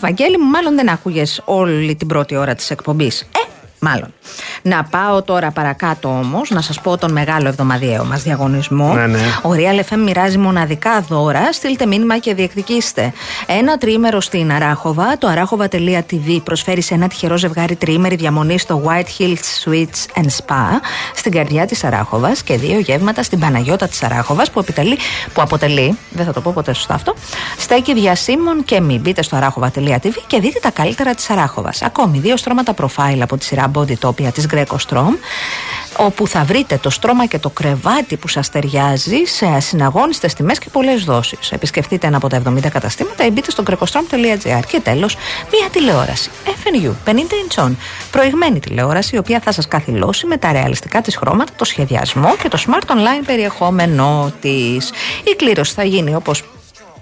Βαγγέλη μου, μάλλον δεν άκουγες όλη την πρώτη ώρα της εκπομπής. Ε, μάλλον. Να πάω τώρα παρακάτω όμως, να σας πω τον μεγάλο εβδομαδιαίο μας διαγωνισμό. Ναι, ναι. Ο Real FM μοιράζει μοναδικά δώρα. Στείλτε μήνυμα και διεκδικήστε. Ένα τριήμερο στην Αράχοβα. Το arachova.tv προσφέρει σε ένα τυχερό ζευγάρι τριήμερη διαμονή στο White Hills Suites and Spa στην καρδιά της Αράχοβας και δύο γεύματα στην Παναγιώτα της Αράχοβας που, επιτελεί- που αποτελεί, δεν θα το πω ποτέ σωστά αυτό, στέκει διασύμων και μη. Μπείτε στο arachova.tv και δείτε τα καλύτερα της Αράχοβας. Ακόμη δύο στρώματα profile από τη σειρά Bodytopia της Greco Strom όπου θα βρείτε το στρώμα και το κρεβάτι που σας ταιριάζει σε ασυναγώνιστες τιμές και πολλές δόσεις. Επισκεφτείτε ένα από τα 70 καταστήματα ή μπείτε στο grecostrom.gr και τέλος μια τηλεόραση FNU 50 inch on. Προηγμένη τηλεόραση η οποία θα σας καθυλώσει με τα ρεαλιστικά της χρώματα, το σχεδιασμό και το smart online περιεχόμενό της. Η κλήρωση θα γίνει όπως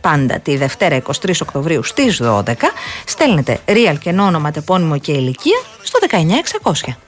πάντα τη Δευτέρα 23 Οκτωβρίου στις 12. Στέλνετε real και όνομα, τεπώνυμο και ηλικία στο 19600.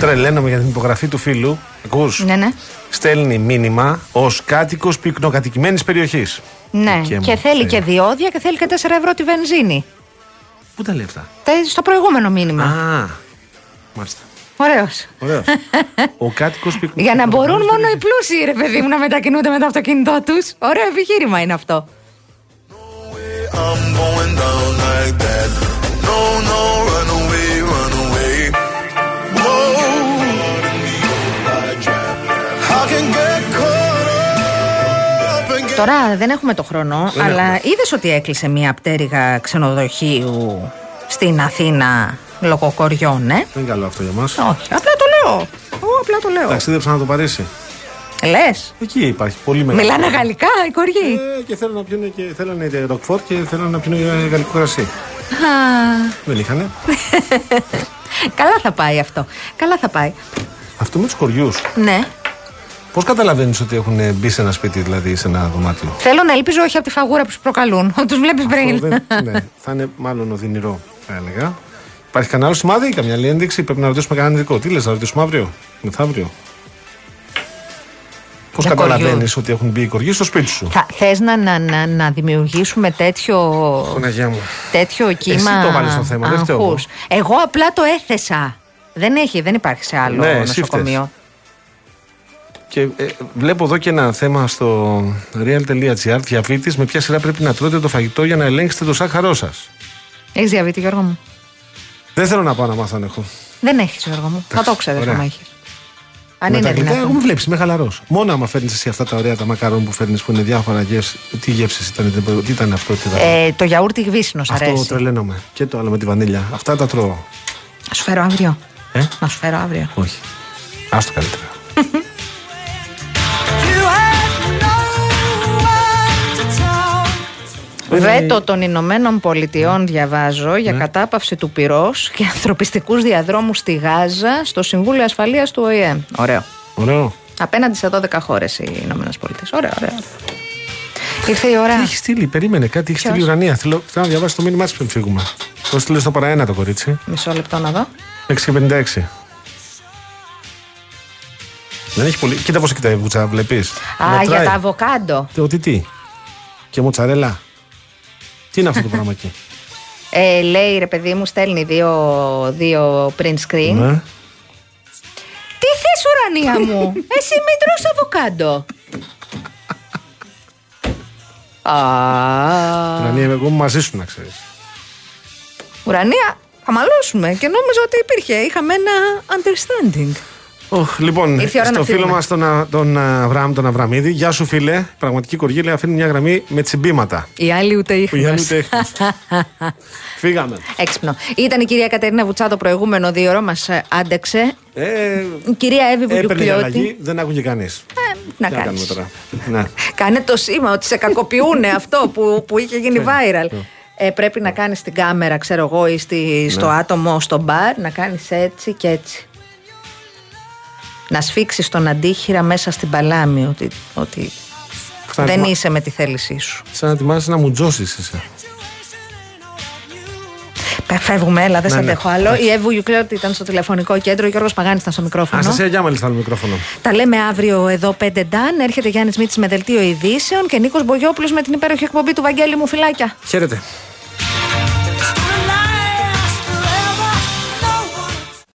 Τρελαίνομαι για την υπογραφή του φίλου. Ακούς; Ναι, ναι. Στέλνει μήνυμα ως κάτοικος πυκνοκατοικημένης περιοχής. Ναι, Δικαί μου, και θέλει Θεέ. και διόδια και θέλει και 4 ευρώ τη βενζίνη. Πού τα λέει αυτά; Τα στο προηγούμενο μήνυμα. Α, μάλιστα. Ωραίος. Ωραίος. [laughs] Ο κάτοικος πυκνοκατοικημένης. Για να μπορούν μόνο οι πλούσιοι, ρε παιδί μου, να μετακινούνται με το αυτοκίνητό τους. Ωραίο επιχείρημα είναι αυτό. I'm going down like that. No, no, Τώρα δεν έχουμε το χρόνο, Δεν αλλά έχουμε. είδες ότι έκλεισε μια πτέρυγα ξενοδοχείου στην Αθήνα λόγω κοριών, ε; Δεν είναι καλό αυτό για μας. Όχι, απλά το λέω. Εγώ απλά το λέω. Ταξίδεψα να το Παρίσι. Λες; Εκεί υπάρχει πολύ μεγάλο. Μιλάνε γαλλικά οι κοριοί; Ε, και θέλουν να πιούν και θέλανε ροκφόρ και θέλουν να πιούν γαλλικό κρασί. Α, Δεν είχανε. [laughs] Καλά θα πάει αυτό. Καλά θα πάει. Αυτό με τους κοριούς. Ναι. Πώς καταλαβαίνεις ότι έχουν μπει σε ένα σπίτι, δηλαδή σε ένα δωμάτιο; Θέλω να ελπίζω όχι από τη φαγούρα που σου προκαλούν. [laughs] Του βλέπεις Αυτό πριν. δεν- ναι, θα είναι μάλλον οδυνηρό, θα έλεγα. Υπάρχει κανένα άλλο σημάδι ή καμιά άλλη ένδειξη; Πρέπει να ρωτήσουμε κανέναν ειδικό. Τι λες, να ρωτήσουμε αύριο, μεθαύριο. Πώς Για καταλαβαίνεις κοριούς. ότι έχουν μπει οι κοριοί στο σπίτι σου; Θα, θες να, να, να, να δημιουργήσουμε τέτοιο, Παναγία μου. τέτοιο κύμα το βάλες στο θέμα, δεν φταίω εγώ. αγχούς. Εγώ απλά το έθεσα. Δεν έχει, δεν υπάρχει σε άλλο Ναι, εσύ νοσοκομείο. Και ε, βλέπω εδώ και ένα θέμα στο real.gr. Διαβήτης με ποια σειρά πρέπει να τρώτε το φαγητό για να ελέγξετε το σάχαρό σας; Έχεις διαβήτη Γιώργο μου; Δεν θέλω να πάω να μάθω αν έχω. Δεν έχεις Γιώργο μου. Θα το ξέρεις ωραία. άμα έχεις. Αν με είναι τα γλυκά, δυνατόν. εγώ με βλέπει, είμαι χαλαρός. Μόνο άμα φέρνεις εσύ αυτά τα ωραία τα μακαρόν που φέρνεις που είναι διάφορα γεύση. Τι γεύσει ήταν, τι ήταν αυτό, τι ήταν. Ε, το γιαούρτι γβίσινο αυτό αρέσει. τρελαίνομαι. Και το άλλο με τη βανίλια. Αυτά τα τρώω. Να σου φέρω αύριο. Ε; Να σου φέρω αύριο. Όχι. Άστο καλύτερα. Βέτο των Ηνωμένων Πολιτειών διαβάζω για Ναι. κατάπαυση του πυρός και ανθρωπιστικούς διαδρόμους στη Γάζα στο Συμβούλιο Ασφαλείας του ΟΗΕ. Ωραίο. Ωραίο. Απέναντι σε 12 χώρες οι Ηνωμένες Πολιτείες. Ωραίο, ωραίο. ωραίο. Ήρθε η ώρα. Τι έχεις στείλει, περίμενε κάτι, έχεις Ποιος; στείλει η ουρανία. Θέλω, θέλω να διαβάσει το μήνυμά της πριν φύγουμε. Το στείλες στο παραένα το κορίτσι. Μισό λεπτό να δω. 6 και 56. Δεν έχει πολύ. Κοίτα πώ κοιτάει η βούτσα, βλέπεις. Α, για τα αβοκάντο. Το τι, τι; Και μοτσαρέλα. Τι είναι αυτό το πράγμα εκεί; Ε, λέει ρε παιδί μου, στέλνει δύο, δύο print screen. Ναι. Τι θες ουρανία μου, [laughs] εσύ μην τρως αβοκάντο. Α, Ουρανία, εγώ είμαι μαζί σου να ξέρεις. ουρανία, θα μαλώσουμε και νόμιζα ότι υπήρχε, είχαμε ένα understanding. Oh, λοιπόν, Ήρθε η ώρα να στο φίλο φύγουμε. μας τον, Α- τον Αβραάμ, τον Αβραμίδη, γεια σου φίλε. Πραγματική κοργή λέει αφήνει μια γραμμή με τσιμπήματα. Η άλλη ούτε Που η άλλη ίχνος. ούτε έχνος. [laughs] Φύγαμε. Έξυπνο. Ήταν η κυρία Κατερίνα Βουτσά το προηγούμενο δύο ώρα, μας άντεξε. Ε, Η κυρία Εύη έπαιρνε η Βουγιουκλιώτη. αλλαγή, δεν άκουγε κανείς. Ε, να Τι να κάνουμε κάνεις. τώρα; Ναι. [laughs] Κάνε το σήμα ότι σε κακοποιούν αυτό που, που είχε γίνει [laughs] viral. Ε, πρέπει να κάνεις την κάμερα, ξέρω εγώ, ή στη, στο άτομο, στο μπαρ, να κάνεις έτσι και έτσι. Να σφίξεις τον αντίχειρα μέσα στην παλάμη, ότι, ότι Σαν δεν να- είσαι με τη θέλησή σου. Σαν να ετοιμάσαι να μου τζώσει εσύ. Πε- Φεύγουμε, έλα, δεν Ναι, σε ναι. αντέχω άλλο. Η Εύου Γιουκλέωτη ήταν στο τηλεφωνικό κέντρο, ο Γιώργος Παγάνης ήταν στο μικρόφωνο. Αναστασία Γιάμαλη στα άλλο μικρόφωνο. Τα λέμε αύριο εδώ 5 Νταν. Έρχεται Γιάννης Μίτση με δελτίο ειδήσεων και Νίκος Μπογιόπουλος με την υπέροχη εκπομπή του Βαγγέλη μου. Φιλάκια. Χαίρετε.